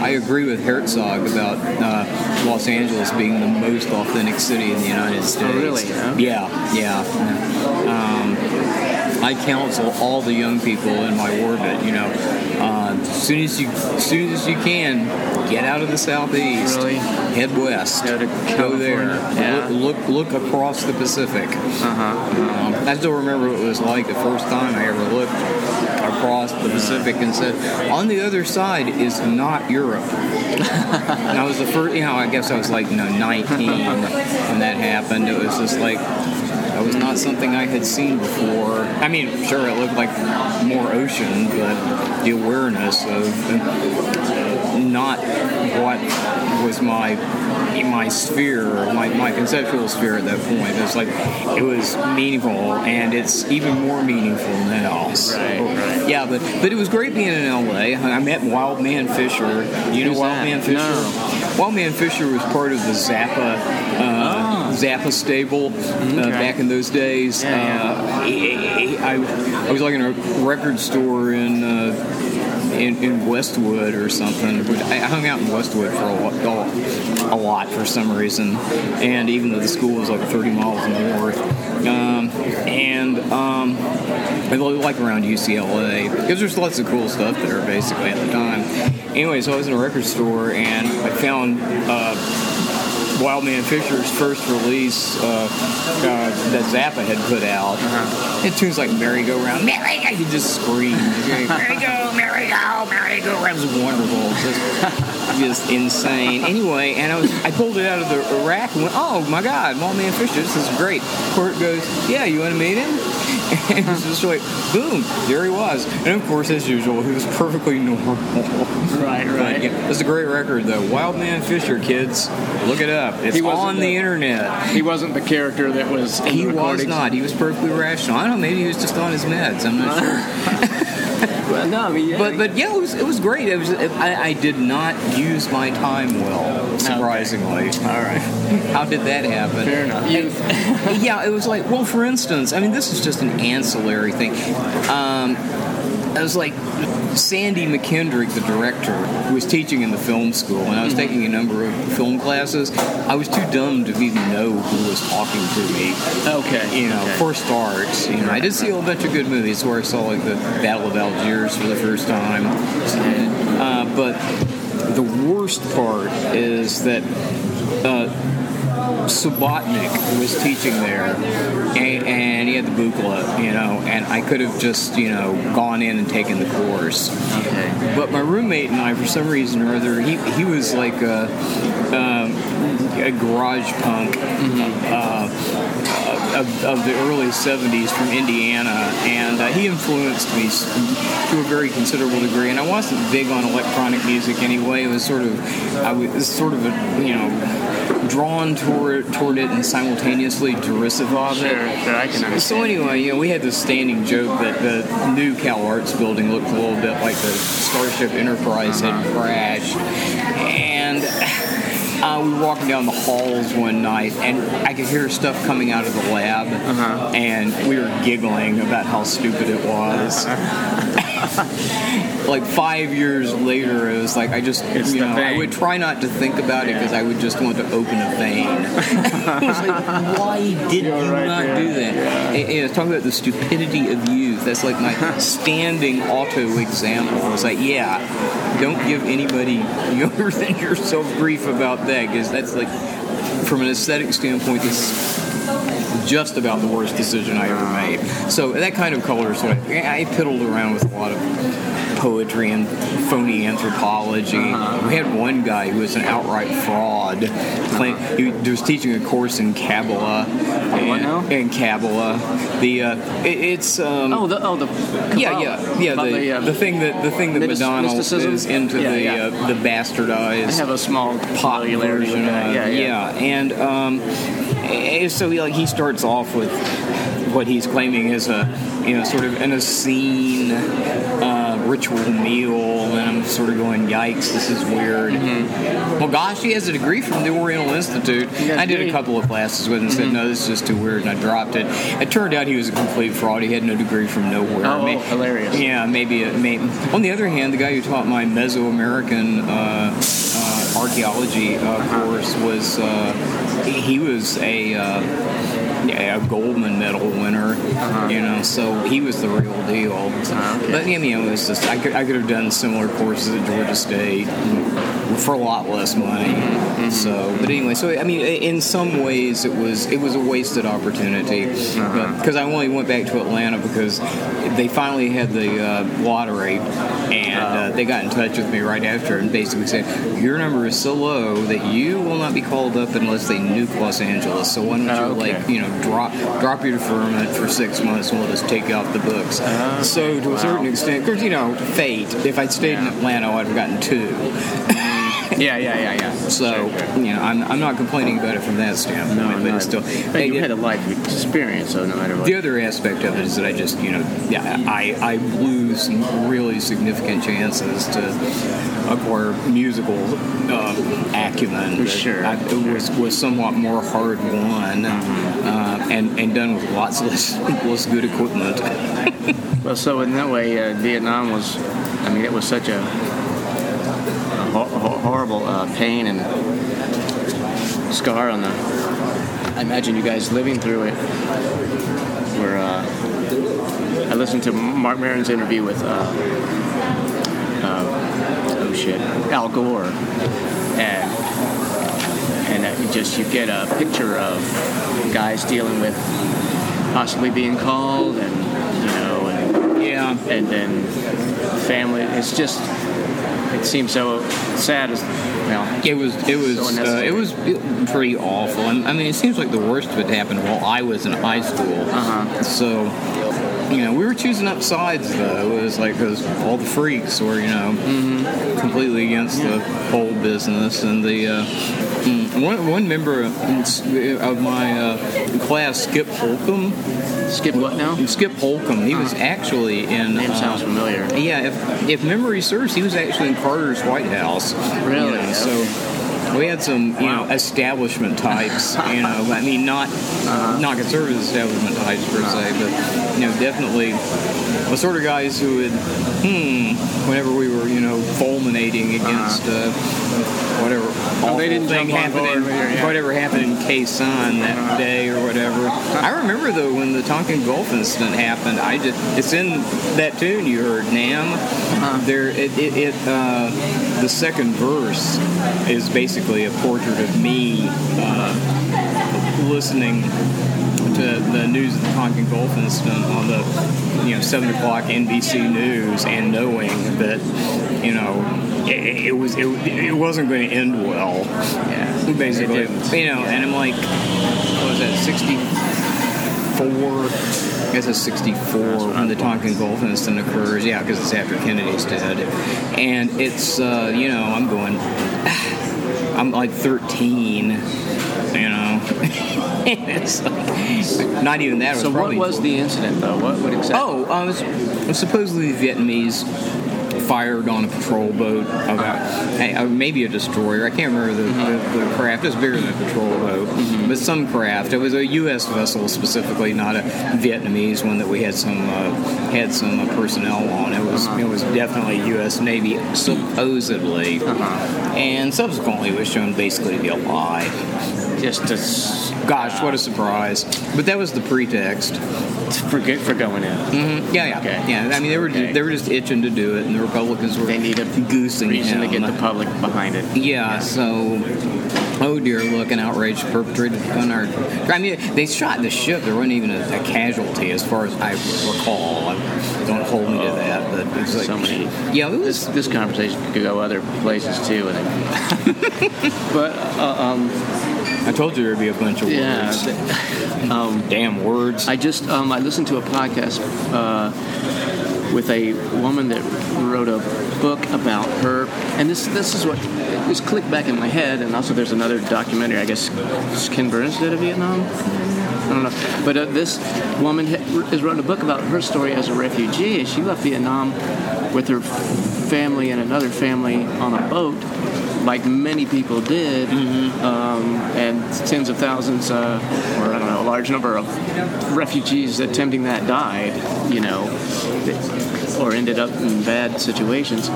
I agree with Herzog about uh, Los Angeles being the most authentic city in the United States. really, huh? Yeah, yeah. Um, I counsel all the young people in my orbit. You know, uh, as soon as you, as soon as you can, get out of the southeast. Really? Head west. Go to Go there. Yeah. Look, look, look across the Pacific. Um, I still remember what it was like the first time I ever looked across the Pacific and said, on the other side is not Europe. *laughs* and I was the first, you know, I guess I was like, you know, 19 when that happened. It was just like, that was not something I had seen before. I mean, sure, it looked like more ocean, but the awareness of not what was my my sphere, my, my conceptual sphere at that point. It's like it was meaningful, and it's even more meaningful now. Right, right. Yeah, but but it was great being in LA. I met Wild Man Fischer. You know Who's that? Wild Man Fischer? No. Wild Man Fischer was part of the Zappa uh. Zappa stable uh, back in those days. Yeah, Uh, I, I was like in a record store in. Uh, in, in Westwood or something. I hung out in Westwood for a, a lot for some reason, and even though the school was like 30 miles north, um, and um, I like around UCLA because there's lots of cool stuff there basically at the time. Anyway, so I was in a record store and I found. Uh, Wild Man Fischer's first release uh, uh, that Zappa had put out. Uh-huh. It tunes like merry-go-round, merry-go. He just screamed, *laughs* merry-go, merry-go, merry-go-round. It was wonderful, just, just insane. Anyway, and I was I pulled it out of the rack and went, oh my God, Wild Man Fischer, this is great. Court goes, yeah, you want to meet him? *laughs* And it was just like, boom, there he was. And of course, as usual, he was perfectly normal. Right, But right. yeah, it's a great record, though. Wild Man Fischer, kids, look it up. It's on the, the- internet. He wasn't the character that was. He was not. He was perfectly rational. I don't know. Maybe he was just on his meds. I'm not *laughs* sure. Well, no, I mean, yeah, But but yeah, it was it was great. It was. I, I did not use my time well, surprisingly. all right. How did that happen? Fair enough. *laughs* Yeah, it was like, well, for instance, I mean, this is just an ancillary thing. Um, I was like, Sandy Mackendrick, the director, who was teaching in the film school, and I was taking a number of film classes. I was too dumb to even know who was talking to me. Okay. You know, okay. for starts, you know, I did see a whole bunch of good movies where I saw like the Battle of Algiers for the first time. Uh, but the worst part is that uh, Subotnick was teaching there, and, and he had the booklet, you know, and I could have just, you know, gone in and taken the course. Okay. But my roommate and I, for some reason or other, he, he was like a, um, a garage punk uh, of, of the early 70s from Indiana, and uh, he influenced me to a very considerable degree. And I wasn't big on electronic music anyway. It was sort of, I was sort of a, you know, drawn toward toward it and simultaneously derisive of Sure, it. sure, I can understand. So anyway, you know, we had this standing joke that the new Cal Arts building looked a little bit like the Starship Enterprise had crashed, and. *laughs* Uh, we were walking down the halls one night, and I could hear stuff coming out of the lab, and we were giggling about how stupid it was. *laughs* like five years later, it was like I just, It's you the know, I would try not to think about it because I would just want to open a vein. *laughs* I was like, why did you right, not yeah, do that? And, and talking about the stupidity of youth, that's like my *laughs* standing auto example. It's like, yeah, don't give anybody younger than yourself grief about that because that's like, from an aesthetic standpoint, this just about the worst decision I ever made. So that kind of colors what I, I piddled around with a lot of poetry and phony anthropology. We had one guy who was an outright fraud. Claim, he was teaching a course in Kabbalah. what now? And, in Kabbalah, the uh, it, it's um, Oh, the oh the. yeah, Kabbalah. yeah, yeah. About The, uh, the thing that the thing that Madonna mysticism? is into Yeah, the yeah. Uh, the bastardized I have a small pop version. of- Yeah, yeah. and um, eh, so he, like he starts off with what he's claiming is a you know sort of an obscene uh, ritual meal, and I'm sort of going, yikes, this is weird. Well, gosh, he has a degree from the Oriental Institute. I did a couple of classes with him and said, no, this is just too weird, and I dropped it. It turned out he was a complete fraud. He had no degree from nowhere. Oh, hilarious. Yeah, maybe. A, maybe. On the other hand, the guy who taught my Mesoamerican uh, archaeology uh, course was uh, he was a. Uh, a Goldman Medal winner, you know, so he was the real deal. But I mean, it was just I could I could have done similar courses at Georgia State for a lot less money. So, but anyway, so I mean, in some ways, it was it was a wasted opportunity because I only went back to Atlanta because they finally had the uh, lottery and uh, they got in touch with me right after and basically said your number is so low that you will not be called up unless they nuke Los Angeles. So why don't you Oh, okay. like you know drop drop your deferment for six months and we'll just take you off the books. Uh, so to wow. a certain extent, because you know, fate. If I'd stayed in Atlanta, I'd have gotten two. Yeah, yeah, yeah, yeah. So you know, I'm, I'm not complaining about it from that standpoint, No, but no. it's still. Hey, you it- had a life experience, so no matter what. the other aspect of it is that I just, you know, yeah, I, I blew some really significant chances to acquire musical uh, acumen. For sure, I, was, was somewhat more hard won uh, and, and done with lots less, less good equipment. Well, so in that way, uh, Vietnam was, I mean, it was such a, a ho- ho- horrible uh, pain and scar on the. I imagine you guys living through it. Where uh, I listened to Marc Maron's interview with, uh, uh, oh shit, Al Gore, and and uh, just you get a picture of guys dealing with possibly being called and you know and Yeah. and then family. It's just it seems so sad as well. It was it was So uh, it was pretty awful. And, I mean, it seems like the worst of it happened while I was in high school. Uh-huh. So, you know, we were choosing up sides though. It was like because all the freaks were you know Mm-hmm. completely against the whole business, and the uh, mm, one one member of my uh, class, Skip Holcomb. Skip what now? Skip Holcomb. He was actually in. Name uh, sounds familiar. yeah, if, if memory serves, he was actually in Carter's White House. Really? You know, so we had some, you know, establishment types. *laughs* you know, I mean, not not conservative establishment types per se, but you know, definitely the sort of guys who would, hmm, whenever we were, you know, fulminating against. uh Whatever awful they didn't thing happened, in, yeah. whatever happened in Khe Sanh that day or whatever. I remember though when the Tonkin Gulf incident happened. I just it's in that tune you heard, Nam. There, it, it, it uh, the second verse is basically a portrait of me uh, listening to the news of the Tonkin Gulf incident on the you know seven o'clock NBC News and knowing that you know it, it was it, it wasn't going to end well Yeah. basically. You know, and I'm like, what was that, 64? I guess it's 64 when the Tonkin Gulf incident occurs. Yeah, because it's after Kennedy's dead. And it's, uh, you know, I'm going, I'm like 13, you know. *laughs* like, not even that. So what probably was the incident though? What what exactly? Oh, uh, was, it was supposedly Vietnamese fired on a patrol boat about uh, maybe a destroyer. I can't remember the, the, the craft. It was bigger than a patrol boat, but some craft. It was a U.S. vessel specifically, not a Vietnamese one that we had some uh, had some uh, personnel on. It was it was definitely U.S. Navy supposedly, and subsequently it was shown basically to be a lie. Just to Gosh, what a surprise! But that was the pretext. *laughs* forget for going in. Mm-hmm. Yeah, yeah, Okay. yeah. I mean, they were Okay. they were just itching to do it, and the Republicans were They need a goosing reason to get the public behind it. yeah, so. Oh dear! Look, an outrage perpetrated on our. I mean, they shot the ship. There wasn't even a, a casualty, as far as I recall. I- Don't hold me to that, but it's like So many. Yeah, it This was. this conversation could go other places too, and *laughs* but uh, um, I told you there'd be a bunch of yeah. words. *laughs* Um, Damn words. I just um, I listened to a podcast uh, with a woman that wrote a book about her, and this this is what this clicked back in my head, and also there's another documentary. I guess Ken Burns did of Vietnam. I don't know, but uh, this woman ha- has written a book about her story as a refugee, and she left Vietnam with her family and another family on a boat like many people did, um, and tens of thousands, uh, or I don't know, a large number of refugees attempting that died, you know, or ended up in bad situations.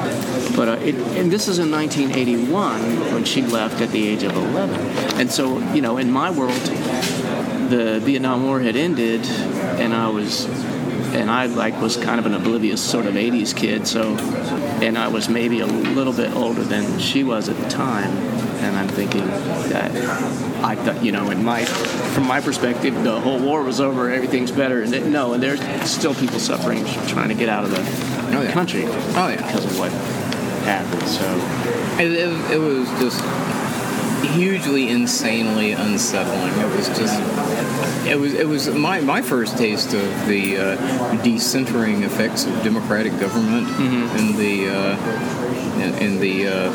But uh, it, and this is in 1981 when she left at the age of 11, and so you know, in my world, the Vietnam War had ended, and I was and I like was kind of an oblivious sort of '80s kid. So, and I was maybe a little bit older than she was at the time. And I'm thinking that I thought, you know, in my from my perspective, the whole war was over, everything's better. And it, no, and there's still people suffering, trying to get out of the Oh, yeah. country Oh, yeah. because of what happened. So, It, it, it was just hugely, insanely unsettling. It was just. It was it was my, my first taste of the uh, decentering effects of democratic government in the uh, in, in the uh,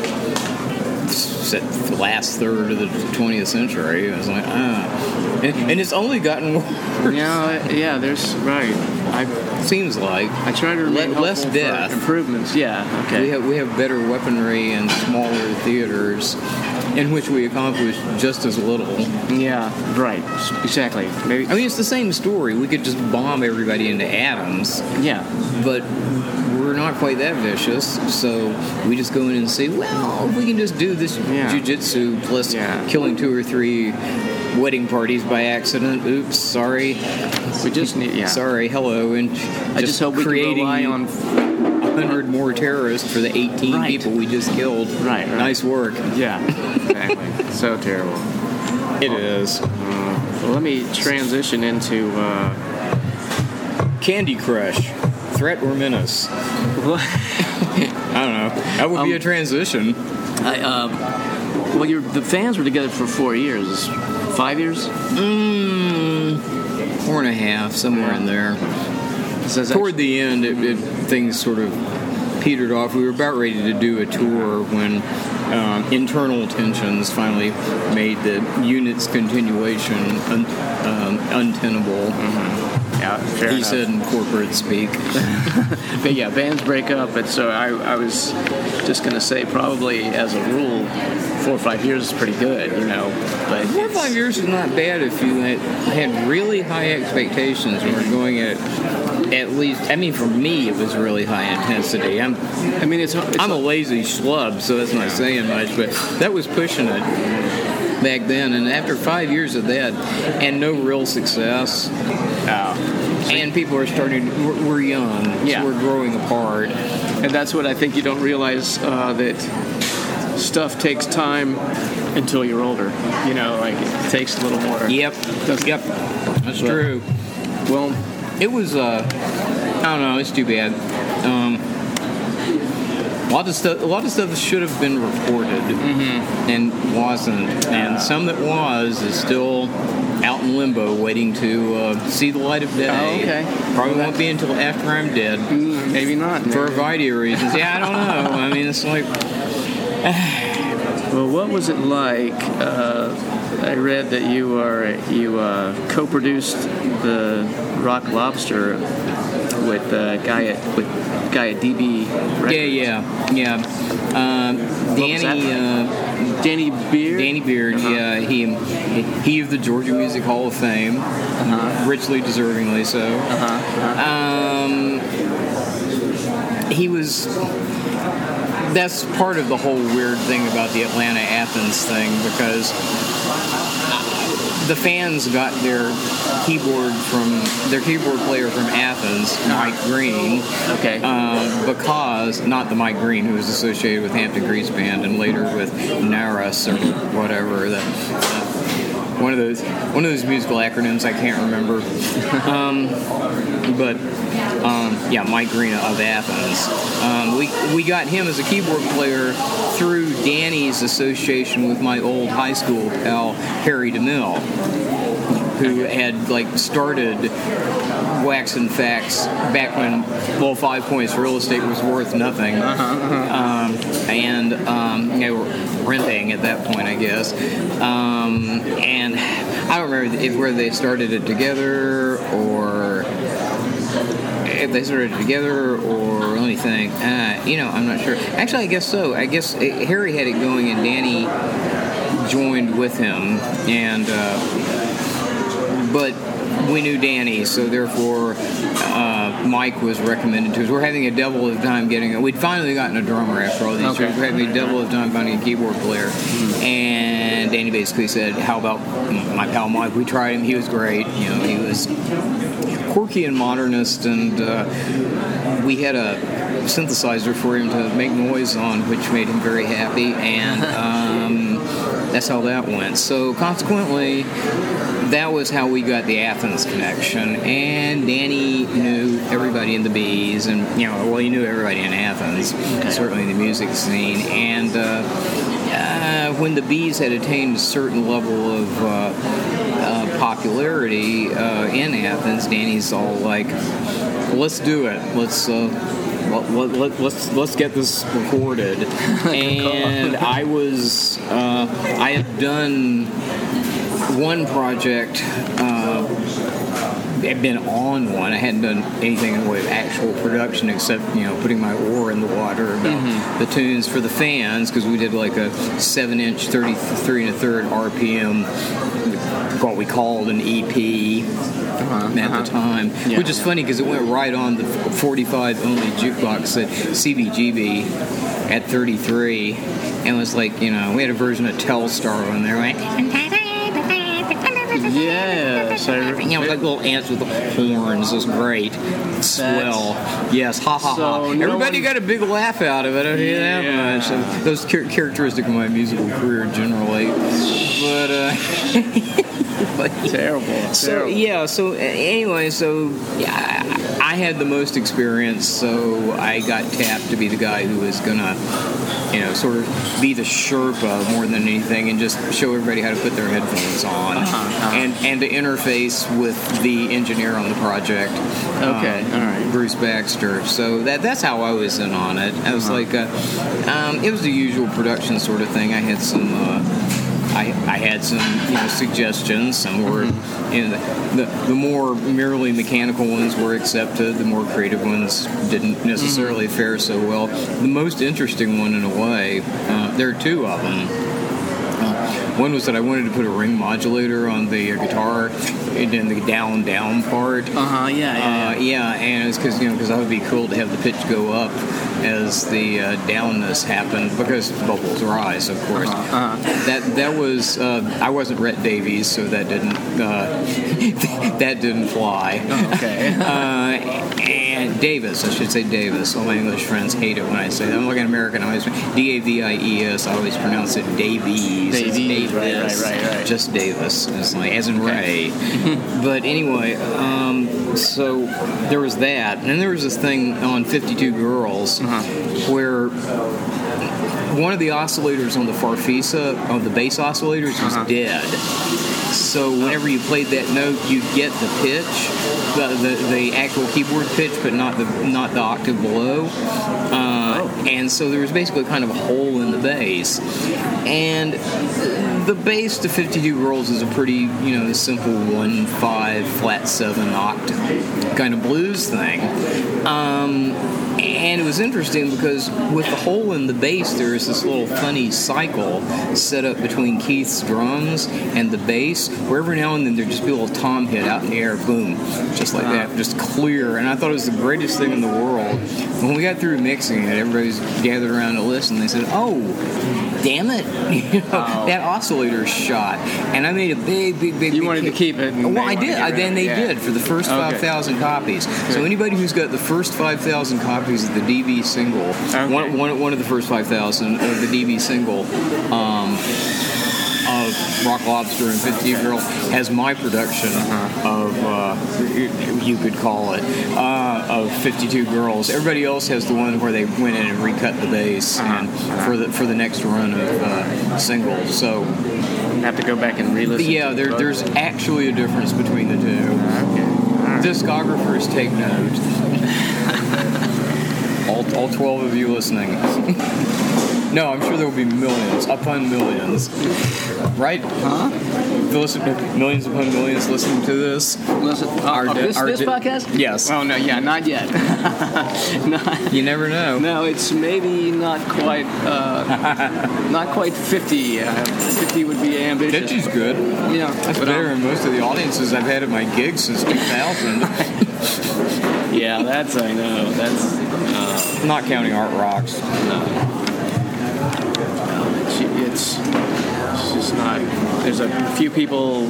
last third of the 20th century. I was like, ah, and, and it's only gotten *laughs* worse. Yeah, yeah. There's right. I Seems like I try to remain Le- less death. improvements. Yeah. Okay. we have we have better weaponry and smaller theaters, in which we accomplish just as little. yeah. Right. Exactly. Maybe. I mean, it's the same story. We could just bomb everybody into atoms, yeah. but we're not quite that vicious. So we just go in and say, well, if we can just do this Yeah. jujitsu plus Yeah. killing two or three wedding parties by accident. Oops, sorry, We just need. *laughs* Yeah. sorry, hello, and I just hope we can creating rely on. Hundred more terrorists for the 18 Right. people we just killed. Right, right. Nice work. Yeah. Exactly. so terrible. It is. Well, let me transition into. Uh, Candy Crush. Threat or menace? What? *laughs* I don't know. That would be Um, a transition. I, um, well, you're, the fans were together for four years, five years. Mm, four and a half, somewhere in there. Says Toward the end, it, it, things sort of petered off. We were about ready to do a tour when um, internal tensions finally made the unit's continuation un, um, untenable. yeah, fair He enough. said in corporate speak. *laughs* But yeah, bands break up, and so I, I was just gonna say probably as a rule, four or five years is pretty good, you know. But Four or five years is not bad if you had, had really high expectations and were going at at least. I mean, for me, it was really high intensity. I'm I mean, it's, it's I'm a lazy schlub, so that's not saying much, but that was pushing it back then. And after five years of that, and no real success, and people are starting. We're, we're young, Yeah. we're growing apart. and that's what I think you don't realize uh, that stuff takes time until you're older. You know, like it takes a little more. Yep, Doesn't- yep, that's true. Well, It was. Uh, I don't know. It's too bad. Um, a lot of stuff. A lot of stuff should have been reported and wasn't, and some that was is still out in limbo, waiting to uh, see the light of day. Oh, okay. Probably won't be until after I'm dead, mm, maybe not. for a variety of reasons. Yeah, I don't know. I mean, it's like *sighs* Well, what was it like? Uh, I read that you are you uh, co-produced the Rock Lobster with the guy at with guy at DB. Records. yeah, yeah, yeah. Um, Danny. Uh, Danny Beard. Danny Beard, Uh-huh. yeah, he he of the Georgia Music Hall of Fame, Uh-huh. richly deservingly so. Uh-huh. Um, he was. That's part of the whole weird thing about the Atlanta Athens thing because the fans got their keyboard from their keyboard player from Athens, Mike Green, Okay. um, because not the Mike Green who was associated with Hampton Grease Band and later with NARAS or whatever. That uh, one of those one of those musical acronyms I can't remember. um, but um, yeah, Mike Green of Athens. Um, we we got him as a keyboard player through Danny's association with my old high school pal Harry DeMille, who had like started Wax and Facts back when well Five Points real estate was worth nothing, Um, and um, they were renting at that point, I guess. Um, and I don't remember if where they started it together or if they started it together or anything. Uh, you know, I'm not sure. Actually, I guess so. I guess uh, Harry had it going and Danny joined with him, and uh, but we knew Danny, so therefore uh, Mike was recommended to us. We're having a devil of time getting it. We'd finally gotten a drummer after all these Okay. years. We're having a devil of time finding a keyboard player, and Danny basically said, "How about my pal Mike? We tried him. He was great. You know, he was quirky and modernist, and uh, we had a synthesizer for him to make noise on, which made him very happy, and *laughs* um, that's how that went. So consequently, that was how we got the Athens connection. And Danny knew everybody in the bees, and you know, well, he knew everybody in Athens, certainly the music scene, and. Uh, uh, when the bees had attained a certain level of uh, uh, popularity uh, in Athens, Danny's all like, "Let's do it. Let's." Uh, let, let, let, let's let's get this recorded, *laughs* and I was uh, I had done one project. Uh, had been on one. I hadn't done anything in the way of actual production except you know putting my oar in the water about mm-hmm. the tunes for the fans because we did like a seven inch, thirty three and a third RPM, what we called an EP uh-huh, at the uh-huh. time, Yeah. which is funny because it went right on the 45 only jukebox at CBGB at 33, and was like you know we had a version of Telstar on there, Yes, I *laughs* you know, like little ants with the horns. Was great. Swell. Yes, ha ha So ha. no Everybody one- got a big laugh out of it. I don't hear that Yeah. much. And those char- characteristic of my musical career generally. But, uh, *laughs* *laughs* but terrible. so terrible. yeah. So anyway, so yeah, I had the most experience, so I got tapped to be the guy who was gonna, you know, sort of be the Sherpa more than anything, and just show everybody how to put their headphones on, Uh-huh, and and to interface with the engineer on the project. Okay, um, all right. Bruce Baxter. So that that's how I was in on it. I was Uh-huh. like, uh, um, it was the usual production sort of thing. I had some. Uh, I, I had some you know suggestions. Some were Mm-hmm. you know the, the more merely mechanical ones were accepted. The more creative ones didn't necessarily Mm-hmm. fare so well. The most interesting one, in a way, uh, there are two of them. Uh, one was that I wanted to put a ring modulator on the uh, guitar in the down down part. Uh huh. Yeah. Yeah. Uh, yeah, and it's because you know because that would be cool to have the pitch go up as the uh, downness happened because bubbles rise, of course. Uh-huh. That that was uh, I wasn't Rhett Davies, so that didn't uh, *laughs* that didn't fly. okay. *laughs* And Davis, I should say Davis. All my English friends hate it when I say that. I'm like an American. I always D A V I E S. I always pronounce it Davies. Davies, right, Davis. right, right, right. Just Davis. It's like as in Ray. *laughs* but anyway, um, so there was that, and then there was this thing on 52 Girls Uh-huh. where one of the oscillators on the Farfisa, on the bass oscillators, was Uh-huh. dead. So whenever you played that note, you'd get the pitch, the, the, the actual keyboard pitch, but not the not the octave below. Uh, And so there was basically kind of a hole in the bass. And the bass to 52 Girls is a pretty, you know, simple one five flat seven octave kind of blues thing. Um, and it was interesting because with the hole in the bass, there is this little funny cycle set up between Keith's drums and the bass, where every now and then there'd just be a little tom hit out in the air, boom, just like that, just clear. And I thought it was the greatest thing in the world. When we got through mixing it, everybody's gathered around to listen. They said, "Oh, damn it, *laughs* you know, that oscillator shot." And I made a big, big, big. You big wanted to keep it and Well, I did. I, then they yeah. did for the first Okay. five thousand copies. So anybody who's got the first five thousand copies of the DB single, one, one, one of the first five thousand of the DB single. Um, of Rock Lobster and 50 Girl has my production of, uh, you could call it, uh, of 52 Girls. Everybody else has the one where they went in and recut the bass and for the for the next run of uh, singles. So have to go back and re-listen. yeah, there, the there's actually a difference between the two. Okay. Discographers take note. All, all 12 of you listening. *laughs* no, I'm sure there will be millions upon millions. Right? Huh? Listen, millions upon millions listening to this. Listen, Our uh, this, our this podcast? Yes. Oh no, yeah, not yet. *laughs* not, You never know. no, it's maybe not quite, uh, *laughs* not quite fifty. Uh, Fifty would be ambitious. 50's good. Yeah, That's but, better um, than most of the audiences I've had at my gigs since 2000. Yeah, that's I know. That's uh, Not counting Art Rocks. it's, it's it's just not. There's a few people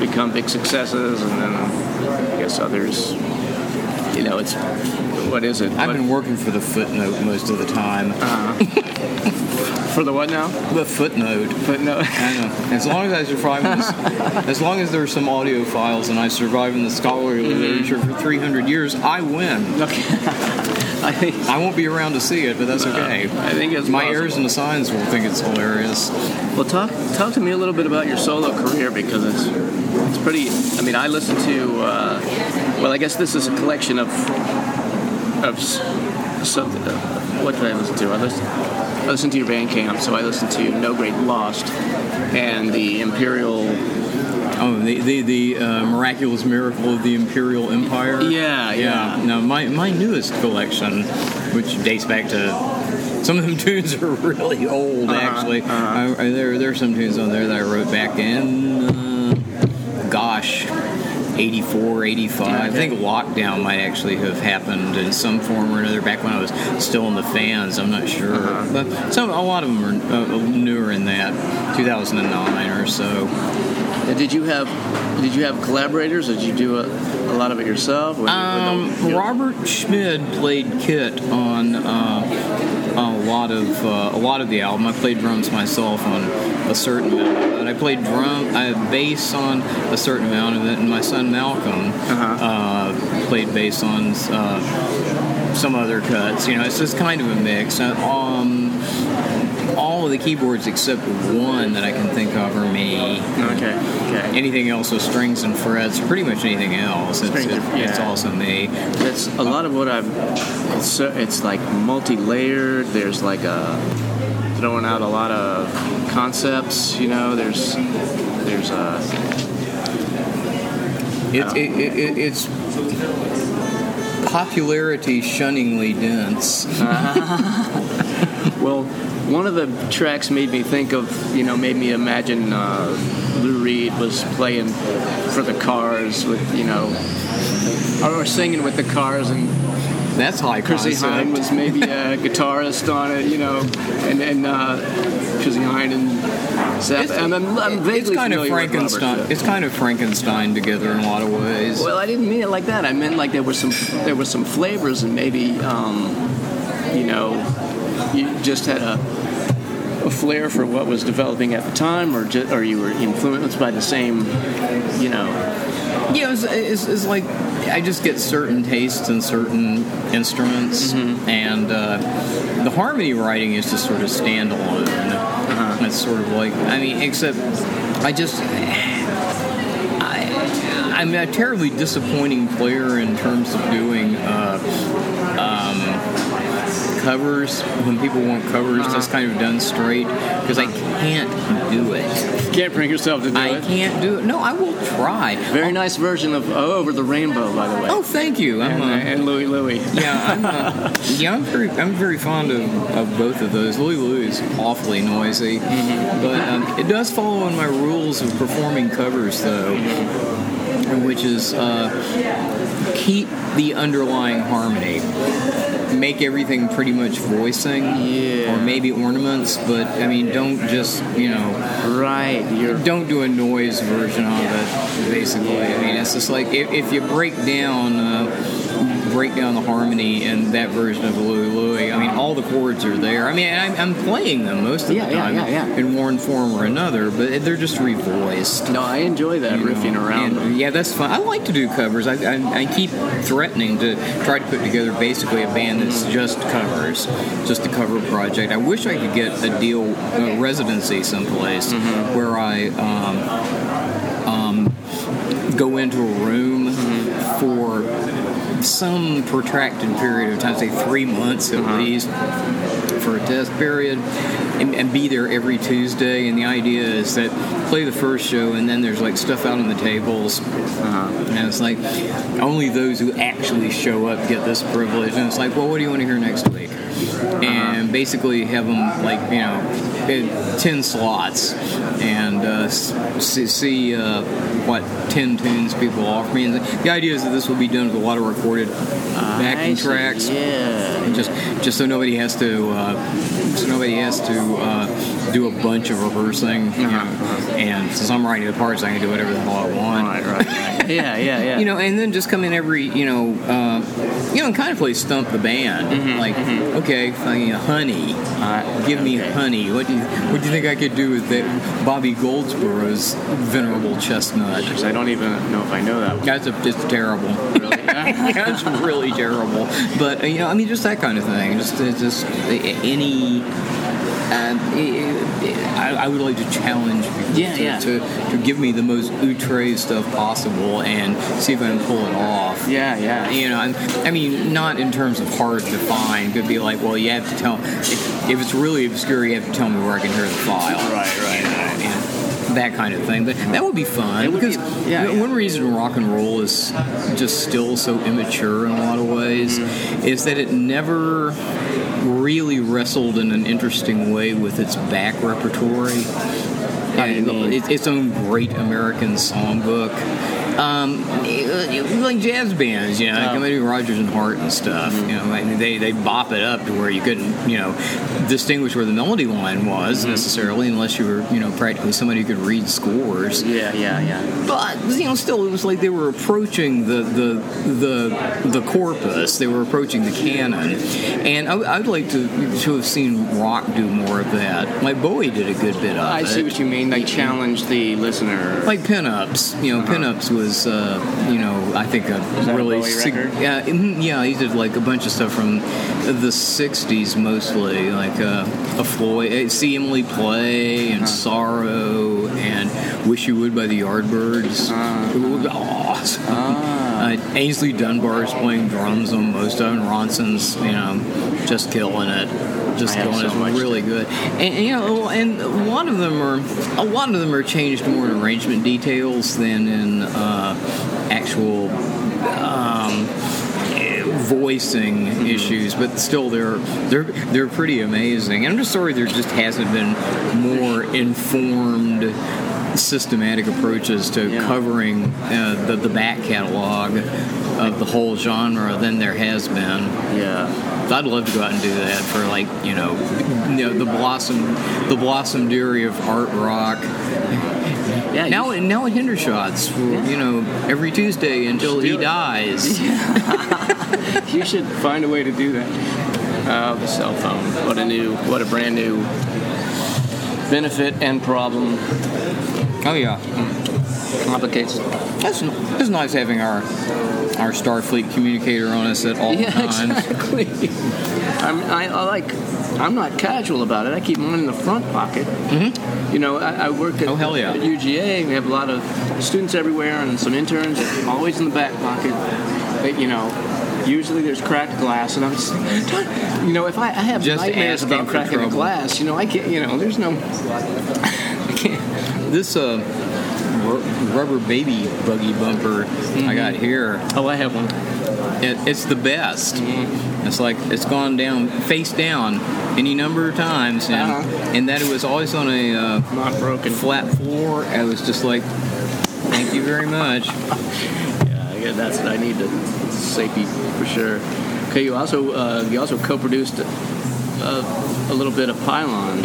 become big successes, and then I guess others. You know, it's what is it? I've What- been working for the footnote most of the time. For the what now? The footnote. Footnote. I know. As long as I survive in this, *laughs* as long as there are some audio files and I survive in the scholarly literature for 300 years, I win. Okay. *laughs* I think I won't be around to see it, but that's okay. I think it's My heirs and assigns will think it's hilarious. Well, talk talk to me a little bit about your solo career because it's it's pretty. I mean, I listen to. Uh, well, I guess this is a collection of of something. Uh, what did I listen to? I listen. I listened to your Bandcamp, so I listened to No Great Lost and the Imperial. Oh, the the, the uh, miraculous miracle of the Imperial Empire. Yeah, yeah. Now my my newest collection, which dates back to. Some of them *laughs* tunes are really old, Uh-huh, actually. uh-huh. I, I- there, there are some tunes on there that I wrote back in, uh, gosh, 84, 85. I Okay. think lockdown might actually have happened in some form or another back when I was still in the fans. I'm not sure. Uh-huh. But some, a lot of them are uh, newer in that, 2009 or so. And did you have did you have collaborators? Or did you do a, a lot of it yourself? Um, Robert Schmid played kit on uh, a lot of uh, a lot of the album. I played drums myself on a certain amount of it. I played drum, I bass on a certain amount of it, and my son Malcolm Uh-huh. uh, played bass on uh, some other cuts. You know, it's just kind of a mix. Um, all of the keyboards except one that I can think of are me. Okay. Okay. Anything else with strings and frets, pretty much anything else, it's, it- it's also me. That's a lot of what I've. It's, it's like multi-layered. There's like a throwing out a lot of concepts. You know, there's there's a It's uh, it, it, it, it's popularity shunningly dense. *laughs* well. One of the tracks made me think of, you know, made me imagine uh, Lou Reed was playing for the Cars with, you know, or singing with the Cars, and That's high Chrissy. Hine was maybe a guitarist on it, you know, and and uh, Chrissie Hynde and Seth. It's, and I'm, I'm vaguely it's kind of familiar Robert Frankenstein. Smith. It's kind of Frankenstein together in a lot of ways. Well, I didn't mean it like that. I meant like there were some there was some flavors and maybe um, you know you just had a a flair for what was developing at the time, or ju- or you were influenced by the same, you know. Yeah, it's, it's, it's like I just get certain tastes in certain instruments, Mm-hmm. and uh, the harmony writing is just sort of standalone. Uh-huh. It's sort of like I mean, except I just I, I'm a terribly disappointing player in terms of doing. Uh, um, Covers when people want covers Uh-huh. just kind of done straight because I can't do it. You can't bring yourself to do I it. I can't do it. No, I will try. Very nice version of oh, Over the Rainbow, by the way. Oh, thank you. I'm, and, uh, and Louie Louie. yeah, I'm, uh, *laughs* yeah, I'm very, I'm very fond of, of both of those. Louie Louie is awfully noisy, but um, it does follow in my rules of performing covers, though, which is uh, keep the underlying harmony. Make everything pretty much voicing, Yeah. or maybe ornaments, but I mean, don't just you know Right, you're don't do a noise version of it. Basically, I mean, it's just like if, if you break down uh, break down the harmony in that version of Louie Louie. I mean, all the chords are there. I mean, I'm, I'm playing them most of Yeah, the time yeah, yeah. in one form or another, but they're just revoiced. no, I enjoy that you riffing know, around. and, yeah, that's fun. I like to do covers. I, I, I keep threatening to try to put together basically a band that's just covers, just a cover project. I wish I could get a deal, a residency someplace Mm-hmm. where I um, um, go into a room Mm-hmm. Some protracted period of time, say three months at Uh-huh. least, for a test period, and, and be there every Tuesday. And the idea is that play the first show, and then there's like stuff out on the tables, and it's like only those who actually show up get this privilege. And it's like, well, what do you want to hear next week? And basically have them like you know, ten slots, and uh, see, see uh, what ten tunes people offer me. And the idea is that this will be done with a lot of recorded backing see, tracks Yeah. just just so nobody has to uh, so nobody has to uh, do a bunch of rehearsing. You know, Uh-huh. and since I'm writing the parts, I can do whatever the hell I want. Right, right, right. yeah, yeah, yeah. You know, and then just come in every, you know, uh, you know, and kind of play stump the band. Mm-hmm, like, okay, fine, you know, honey, Uh, give me honey. What do you, what do you think I could do with that Bobby Goldsboro's venerable chestnut? I don't even know if I know that one. That's a, it's terrible. Really? *laughs* yeah, it's really terrible. But uh, you know, I mean, just that kind of thing. Just, uh, just uh, any. Um, I, I would like to challenge people Yeah, to, yeah. To, to give me the most outre stuff possible and see if I can pull it off. yeah, yeah. You know, I'm- I mean, not in terms of hard to find. Could be like, well, you have to tell. If, if it's really obscure, you have to tell me where I can hear the file. Right, right, right. And that kind of thing. But that would be fun It would be- because yeah, one yeah. one reason rock and roll is just still so immature in a lot of ways Mm-hmm. is that it never really wrestled in an interesting way with its back repertory. How do you And its own great American songbook. Um, like jazz bands, you know, like Oh. maybe Rodgers and Hart and stuff. You know, like they they bop it up to where you couldn't, you know, distinguish where the melody line was Mm-hmm. necessarily, unless you were, you know, practically somebody who could read scores. Yeah, yeah, yeah. But you know, still, it was like they were approaching the the the the corpus. They were approaching the canon, and I, I'd like to to have seen rock do more of that. Like Bowie did a good bit of I it. I see what you mean. They challenge the listener. like Pin Ups, you know, Pin Ups was, uh, you know, I think a really, sig- yeah, mhm, yeah, he did like a bunch of stuff from the '60s mostly, like uh, a Floyd, uh, See Emily Play, and Sorrow, and Wish You Would by the Yardbirds. It was awesome. Uh, Aynsley Dunbar's playing drums on most of them. Ronson's, you know, just killing it. Just killing so It's really good. And, you know, and a lot of them are a lot of them are changed more in arrangement details than in uh, actual um, voicing issues, but still they're they're they're pretty amazing. And I'm just sorry there just hasn't been more informed systematic approaches to Yeah. covering uh, the, the back catalog of the whole genre than there has been. Yeah. I'd love to go out and do that for like you know, you know the blossom, the blossom dairy of art rock. Yeah. Now, you, now at Hendershots, you know, every Tuesday until he dies. *laughs* you should find a way to do that. Oh, the cell phone. What a new, what a brand new benefit and problem. Oh yeah, Complicates. that's it's nice having our our Starfleet communicator on us at all *laughs* Yeah, times. exactly. I'm, I, I like. I'm not casual about it. I keep mine in the front pocket. Mm-hmm. You know, I, I work at, Oh, hell yeah. at UGA. We have a lot of students everywhere and some interns. Always in the back pocket. They, you know, usually there's cracked glass, and I'm just, you know, if I, I have Just nightmares about cracking a glass, you know, I can't. You know, there's no. *laughs* I can't. This uh, rubber baby buggy bumper I got here, Oh, I have one. it, it's the best. Mm-hmm. It's like it's gone down face down any number of times, and, Uh-huh. and that it was always on a uh, Not broken. flat floor. I was just like, thank you very much. Yeah, I guess that's what I need to safety for sure. Okay, you also uh, you also co-produced a, a little bit of Pylon.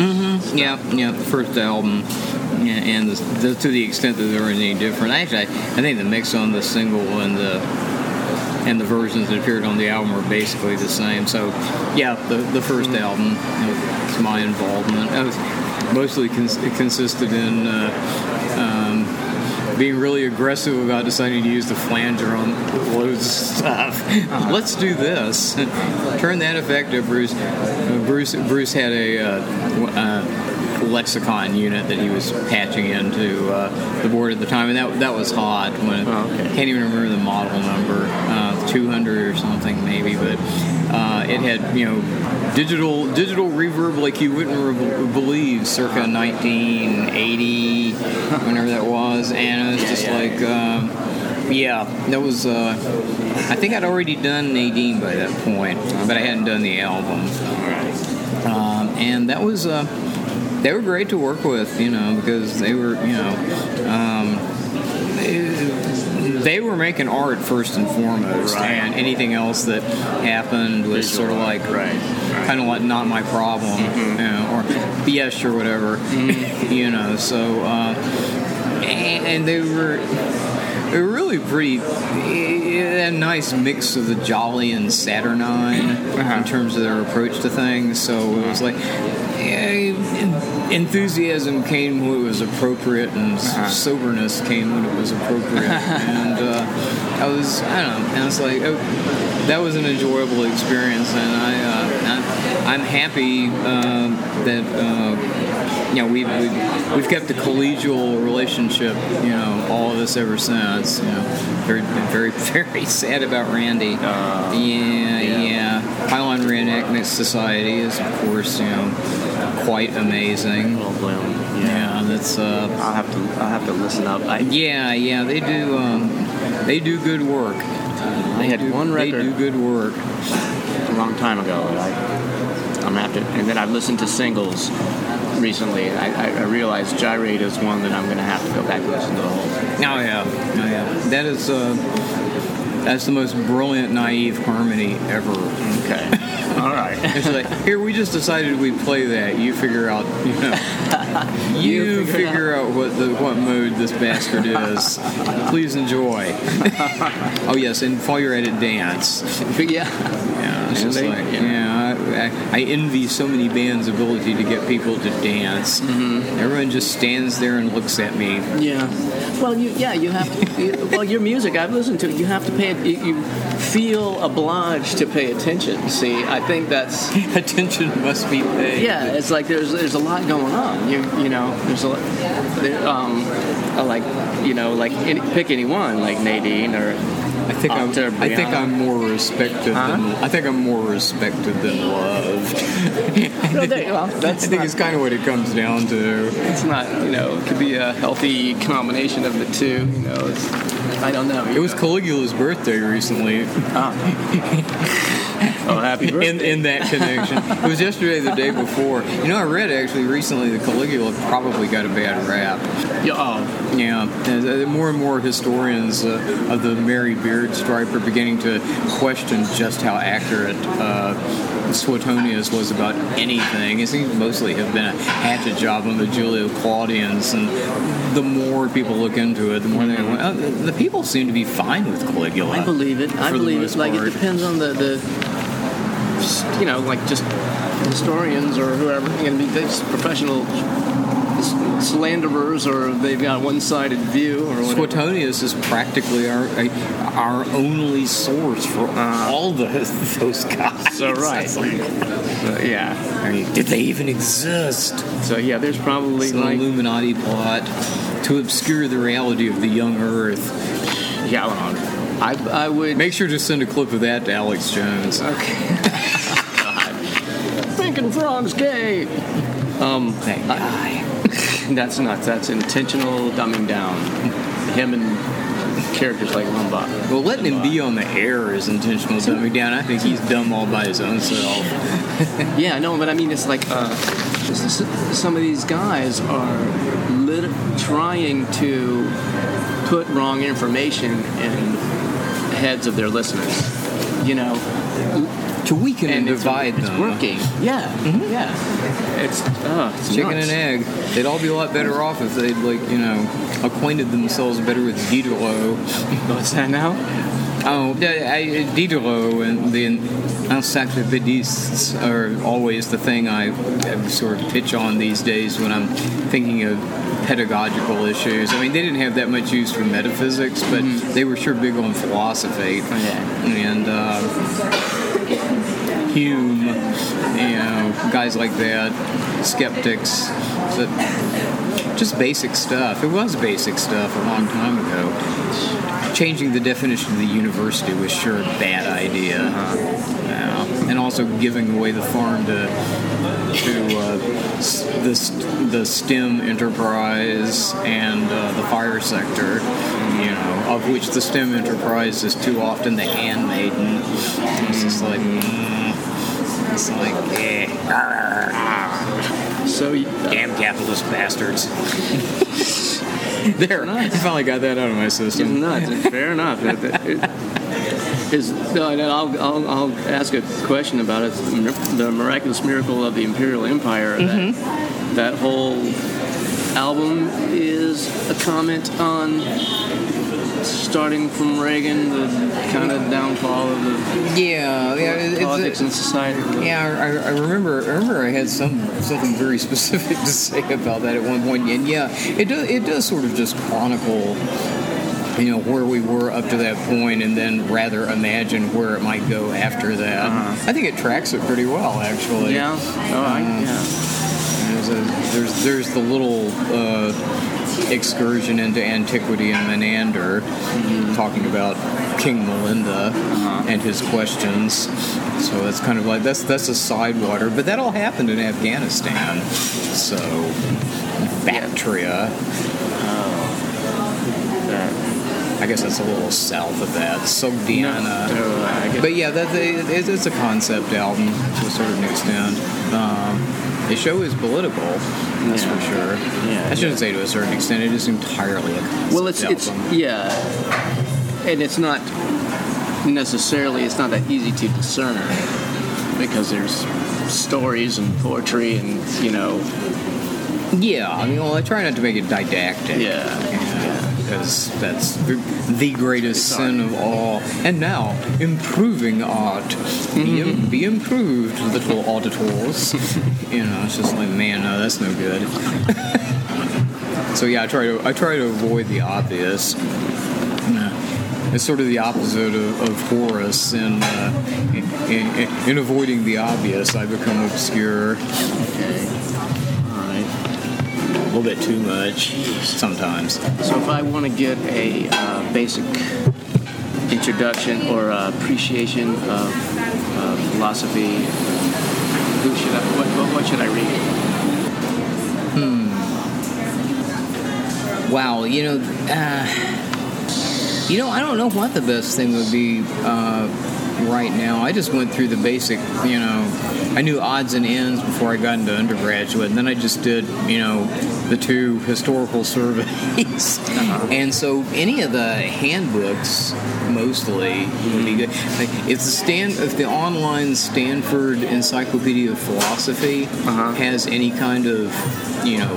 Yeah, yeah, the first album, yeah, and the, the, to the extent that there was any different. Actually, I, I think the mix on the single and the and the versions that appeared on the album were basically the same. So, yeah, the the 1st album you know, was my involvement. I was mostly cons- consisted in. Uh, um, being really aggressive about deciding to use the flanger on loads of stuff. Let's do this. Turn that effect up, Bruce. Uh, Bruce Bruce had a uh, uh, lexicon unit that he was patching into uh, the board at the time, and that that was hot. When Oh, okay. can't even remember the model number, uh, 200 or something maybe, but uh, it had you know digital digital reverb like you wouldn't re- believe, circa 1980, whenever that was, and it was just yeah. like. Um, yeah, that was. Uh, I think I'd already done Nadine by that point, but I hadn't done the album. Um, and that was. Uh, they were great to work with, you know, because they were, you know, um, they, they were making art first and foremost, Right. and anything else that happened was Visual sort of like, right, right. kind of like not my problem, you know, or BS or whatever, you know. So, uh, and, and they were they were really pretty. A nice mix of the jolly and saturnine in terms of their approach to things. So it was like enthusiasm came when it was appropriate, and s- soberness came when it was appropriate. *laughs* and uh, I was, I don't know, and I was like, oh, that was an enjoyable experience, and I, uh, I'm, happy um, that. Uh, you know, we've, we've, we've kept a collegial relationship, you know, all of us ever since. You know, very, very, *laughs* very sad about Randy. yeah, yeah. Pylon Reenactment Society is, of course, you know, quite amazing. Little bloom. Yeah, that's, uh, I'll have to. I'll have to listen up. I, yeah, yeah, they do, um, they do good work. I had do- one They do good work. a long time ago. And I, I'm gonna have to. And then I've listened to singles recently. I, I, I realized Gyrate is one that I'm gonna have to go back and listen to the whole. Oh yeah, oh yeah. That is uh, that's the most brilliant naive harmony ever. Okay. *laughs* *laughs* All right. It's like here we just decided we'd play that. You figure out, you know, *laughs* you, figure figure out what the what mode this bastard is. Please enjoy. *laughs* oh yes, and while you're at it, dance. But yeah. Yeah, it's And just they- like yeah. yeah. I, I envy so many bands' ability to get people to dance. Mm-hmm. Everyone just stands there and looks at me. Yeah. Well, you yeah you have to. You, well, your music I've listened to. It. You have to pay. You, you feel obliged to pay attention. See, I think that's *laughs* Attention must be paid. yeah. It's like there's there's a lot going on. You you know there's a lot. There, um, like you know like any, pick anyone like Nadine or I think I'm. I think I'm more respected Huh? than. I think I'm more respected than loved. *laughs* No, there- well, I that's think not- it's kind of what it comes down to. it's not you know it could be a healthy combination of the two. You know it's, I don't know. It was Caligula's birthday recently. Ah. *laughs* oh happy birthday. In, in that connection, *laughs* it was yesterday, the day before. You know, I read actually recently that Caligula probably got a bad rap. Yeah, oh, Yeah, and, uh, more and more historians uh, of the Mary Beard stripe are beginning to question just how accurate uh, Suetonius was about anything. It seems mostly have been a hatchet job on the Julio Claudians, and the more people look into it, the more they go, oh, the, people seem to be fine with Caligula. I believe it. I believe it. Like part. it depends on the the you know like just historians or whoever. You know, these professional slanderers or they've got a one-sided view or whatever. Suetonius is practically our our only source for all the, *laughs* those guys. So right. Like, Uh, yeah. I mean, did they even exist? So yeah, there's probably an like Illuminati plot to obscure the reality of the young Earth. yeah. I I would Make sure to send a clip of that to Alex Jones. okay. *laughs* Thinking Frog's gay. Um, That guy. *laughs* that's nuts. That's intentional dumbing down. Him and characters like Lombard. Well, letting him be on the air is intentional dumbing down. I think he's dumb all by his own self. *laughs* Yeah, no, but I mean, it's like uh, s- s- some of these guys are lit- trying to put wrong information in the heads of their listeners. You know, To weaken and, it's, divide it's them. working. Yeah, yeah. It's, uh, it's Chicken nuts. and egg. They'd all be a lot better off if they'd, like, you know, acquainted themselves better with Diderot. *laughs* What's that now? Oh, yeah, I, Diderot and the encyclopedists are always the thing I, sort of pitch on these days when I'm thinking of pedagogical issues. I mean, they didn't have that much use for metaphysics, but they were sure big on philosophy. Yeah. And uh, Hume, you know, guys like that, skeptics, that, just basic stuff. It was basic stuff a long time ago changing the definition of the university was sure a bad idea. Yeah. And also giving away the farm to to uh, the the STEM enterprise and uh, the fire sector. You know, of which the STEM enterprise is too often the handmaiden. It's just like. mm, it's like, eh, So, y- damn capitalist bastards. there, I finally got that out of my it's system. nuts. Fair enough. It- it- is no, no, I'll, I'll, I'll ask a question about it. The miraculous miracle of the Imperial Empire. Mm-hmm. That, that whole album is a comment on starting from Reagan, the kind of downfall of the Yeah, yeah. it- it's a- politics in society. Yeah, I, I remember. I remember I had some something very *laughs* specific to say about that at one point. and yeah, it does. It does sort of just chronicle, you know, where we were up to that point, and then rather imagine where it might go after that. Uh-huh. I think it tracks it pretty well, actually. Yeah. Oh, I, um, yeah. There's, a, there's there's the little uh, excursion into antiquity and Menander, talking about King Milinda and his questions. So that's kind of like that's that's a sidewater, but that all happened in Afghanistan. So Bactria, That- I guess that's a little south of that. Sogdiana. No, But yeah, that, it, it's a concept album to a certain extent. Um, the show is political, that's Yeah. for sure. Yeah. I shouldn't say to a certain extent. It is entirely a Well, it's it's yeah, and it's not necessarily it's not that easy to discern because there's stories and poetry and you know yeah. I mean, well, I try not to make it didactic. yeah Because that's the, greatest sin of all. And now, improving art. Be, im- be improved, little auditors. *laughs* you know, it's just like, man, no, that's no good. *laughs* so yeah, I try to I try to avoid the obvious. It's sort of the opposite of, of Horace in, uh, in, in, in avoiding the obvious. I become obscure okay all right a little bit too much sometimes. so if I want to get a uh, basic introduction or uh, appreciation of uh, philosophy who should I what, what, what should I read Hmm. Wow, you know, uh, you know, I don't know what the best thing would be uh, right now. I just went through the basic, you know, I knew odds and ends before I got into undergraduate, and then I just did, you know, the two historical surveys. And so any of the handbooks, mostly, would be good. If the stand, if the online Stanford Encyclopedia of Philosophy Uh-huh. has any kind of, you know,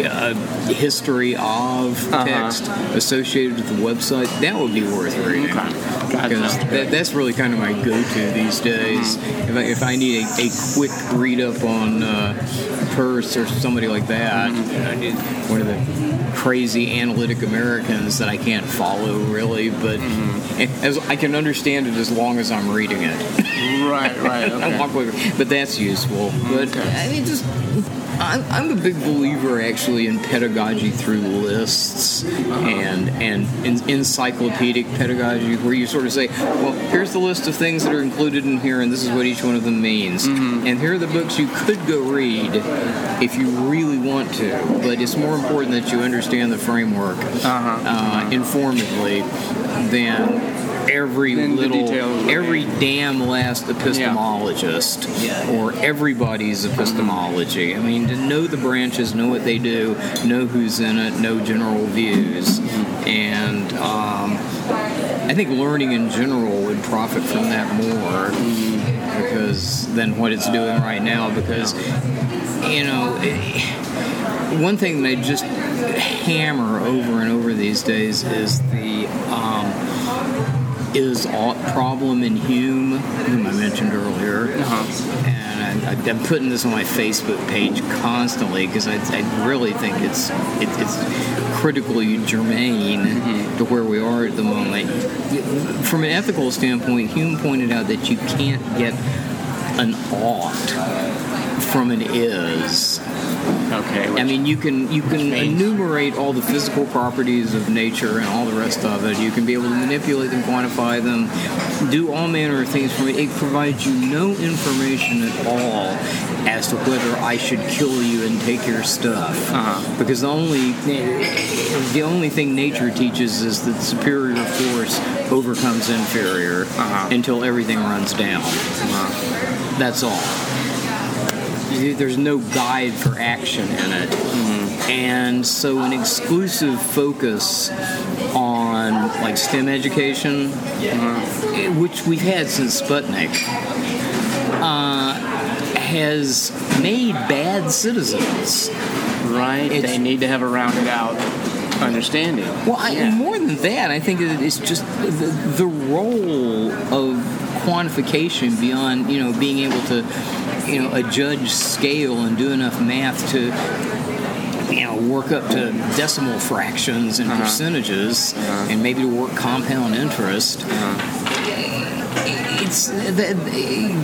uh, history of Uh-huh. text associated with the website, that would be worth reading. Okay. Because that, that's really kind of my go-to these days. If, I, if I need a, a quick read up on uh, Peirce or somebody like that, I need one of the crazy analytic Americans that I can't follow really, but as I can understand it as long as I'm reading it. right right I'm not quick, but that's useful. But Okay. I mean, just I'm, I'm a big believer actually in pedagogy through lists and and en- encyclopedic pedagogy, where you sort of say, well, here's the list of things that are included in here, and this is what each one of them means, and here are the books you could go read if you really want to. But it's more important that you understand the framework uh, informedly than every Than the little every damn last epistemologist Yeah. or everybody's epistemology. I mean, to know the branches, know what they do, know who's in it, know general views, and um, I think learning in general would profit from that more because than what it's doing right now. Because you know. *sighs* one thing that I just hammer over and over these days is the um, is ought problem in Hume, whom I mentioned earlier. Uh-huh. And I, I'm putting this on my Facebook page constantly because I, I really think it's it, it's critically germane mm-hmm. to where we are at the moment. From an ethical standpoint, Hume pointed out that you can't get an ought from an is. Okay I mean, you can you can means- enumerate all the physical properties of nature and all the rest of it. You can be able to manipulate them, quantify them, do all manner of things from it. It provides you no information at all as to whether I should kill you and take your stuff. Uh-huh. Because the only the only thing nature teaches is that superior force overcomes inferior Uh-huh. until everything runs down. That's all there's no guide for action in it. And so, an exclusive focus on like STEM education, uh, which we've had since Sputnik, uh, has made bad citizens. Right. It's- they need to have a rounded out understanding. Well, I, Yeah. more than that, I think it's just the, the role of quantification beyond you know being able to you know a judge scale and do enough math to you know work up to decimal fractions and uh-huh. percentages uh-huh. and maybe to work compound interest. Uh-huh. It's uh, that,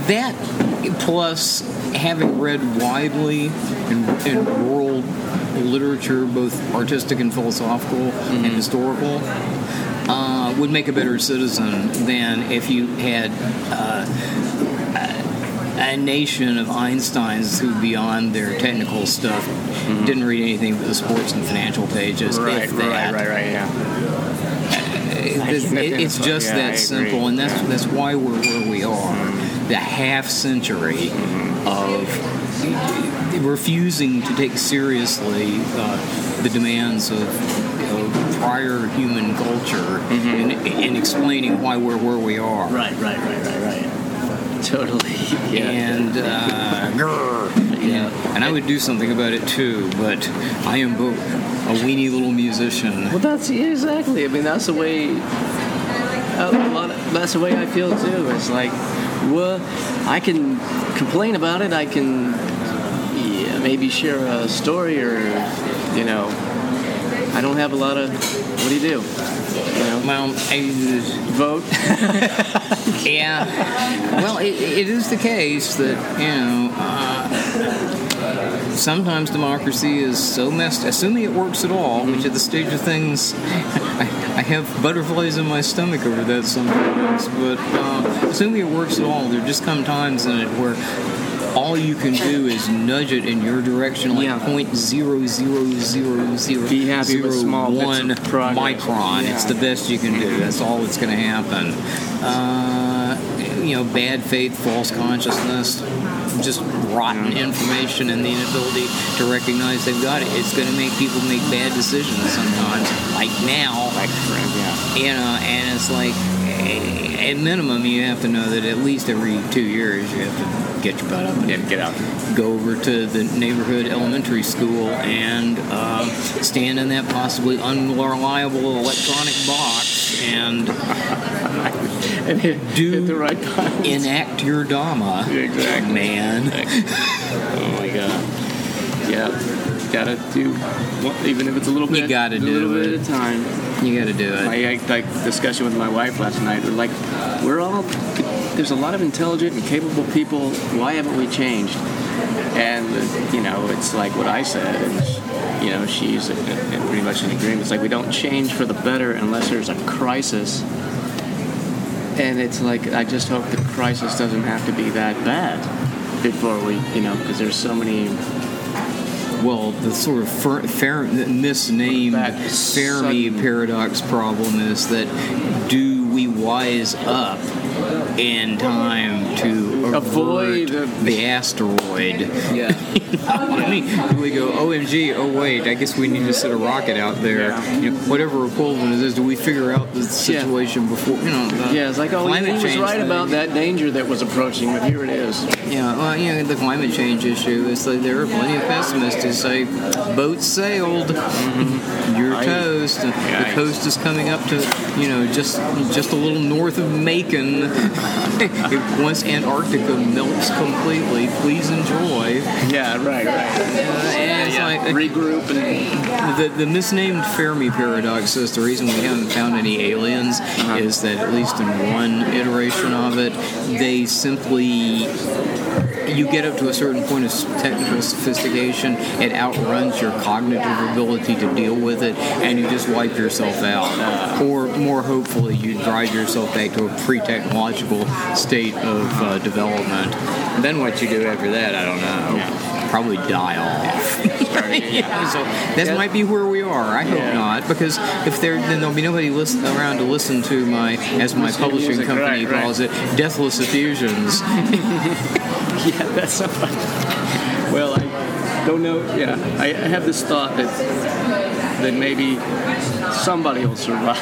that plus having read widely in, in world literature, both artistic and philosophical and mm-hmm. historical, uh, would make a better citizen than if you had uh, a, nation of Einsteins who, beyond their technical stuff, mm-hmm. didn't read anything but the sports and financial pages. Right, right, right, right, yeah. Uh, it's, it's just Yeah, that simple, and that's that's why we're where we are. Mm-hmm. The half century mm-hmm. of refusing to take seriously uh, the demands of, of prior human culture and, and explaining why we're where we are. Right, right, right, right. Totally. *laughs* Yeah. And uh, Yeah. and I would do something about it too, but I am both a weeny little musician. Well, that's yeah, exactly. I mean, that's the way. A lot of, that's the way I feel too. It's like, well, I can complain about it. I can, yeah, maybe share a story or, you know, I don't have a lot of. What do you do? You know, Well, I, vote. *laughs* Yeah. Well, it, it is the case that, you know, uh, sometimes democracy is so messed, assuming it works at all, which at the stage of things, *laughs* I, I have butterflies in my stomach over that sometimes, but uh, assuming it works at all, there just come times in it where all you can do is nudge it in your direction like Yeah. point zero zero zero zero Be happy with zero small bits of one micron. Yeah. It's the best you can do. That's all that's going to happen. Uh, you know, bad faith, false consciousness, just rotten information, and the inability to recognize they've got it. It's going to make people make bad decisions sometimes. Like now, Like, yeah. you know, and it's like at minimum you have to know that at least every two years you have to get your butt up and Yeah, get out. go over to the neighborhood elementary school and uh, stand in that possibly unreliable electronic box and *laughs* And hit, Do- hit the right buttons. enact your Dharma. Exactly. Man. Oh my god. Yeah. Gotta do, even if it's a little bit. You gotta do a little bit it. at a time. You gotta do it. I had like discussion with my wife last night. We're like, we're all there's a lot of intelligent and capable people. Why haven't we changed? And you know, it's like what I said, and you know, she's pretty much in agreement. It's like we don't change for the better unless there's a crisis. And it's like I just hope the crisis doesn't have to be that bad before we, you know, because there's so many Well, the sort of fer- fer- misnamed Fermi paradox problem is that do we wise up in time to Avoid the- asteroid? yeah. *laughs* I mean, we go, OMG, oh wait, I guess we need to set a rocket out there. Yeah. You know, whatever equivalent it is, do we figure out the situation before, you know, Yeah, it's like, oh, he, was right thing. about that danger that was approaching, but here it is. Yeah, well, you know, the climate change issue is like there are plenty of pessimists who say boats sailed, you're I- toast. The Yikes. coast is coming up to, you know, just just a little north of Macon. *laughs* Once Antarctica melts completely, please enjoy. Yeah, right, right. Uh, and it's like regroup and the, the misnamed Fermi paradox is the reason we haven't found any aliens is that at least in one iteration of it, they simply you get up to a certain point of technical sophistication, it outruns your cognitive ability to deal with it, and you just wipe yourself out. Or more hopefully, you drive yourself back to a pre-technological state of uh, development. Then what you do after that, I don't know. Probably die off. *laughs* *laughs* Yeah, so that might be where we are. I hope Yeah. not, because if there, then there'll be nobody listen, around to listen to my, as my publishing music, company right, right. calls it, deathless effusions. *laughs* yeah, that's so funny. Well, I don't know. Yeah, I, I have this thought that then maybe somebody will survive.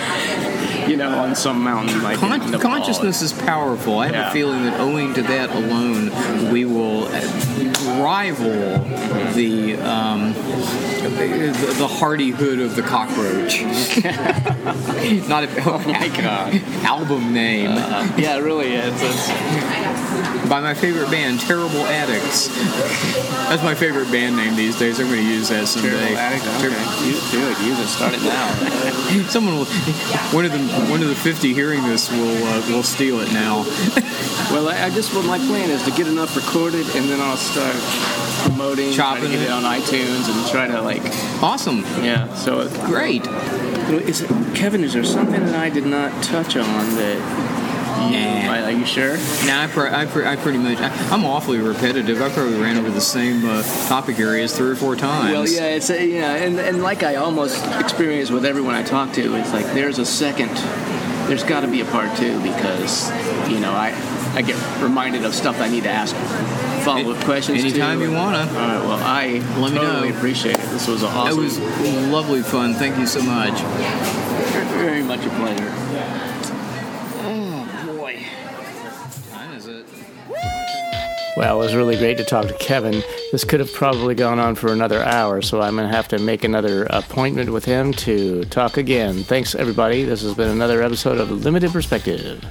*laughs* you know, on some mountain like Con- consciousness is powerful. I have Yeah. a feeling that owing to that alone, we will uh, rival the um, the, hardihood of the cockroach. *laughs* Not a *laughs* oh my god album name uh, uh. Yeah, it really is. It's, by my favorite band, Terrible Addicts. That's my favorite band name these days. I'm going to use that someday. Terrible Addict. Okay. You, do it. Use it. Start it now. Someone will, one of the one of the fifty hearing this will uh, will steal it now. *laughs* well, I, I just what my plan is to get enough recorded, and then I'll start promoting, Chopping it. it on iTunes, and try to like, Awesome, yeah. So it, great. Is it, Kevin, is there something that I did not touch on that? Nah. Are, are you sure? Now I, pre- I, pre- I pretty much I, I'm awfully repetitive. I probably ran over the same uh, topic areas three or four times. Well, yeah, it's a, yeah, and, and like I almost experience with everyone I talk to, it's like there's a second, there's got to be a part two because you know I I get reminded of stuff I need to ask follow up questions. Anytime to. you wanna. All right. Well, I Let me totally know. appreciate it. This was awesome. was lovely fun. Thank you so much. very much a pleasure. Well, it was really great to talk to Kevin. This could have probably gone on for another hour, so I'm going to have to make another appointment with him to talk again. Thanks, everybody. This has been another episode of Limited Perspective.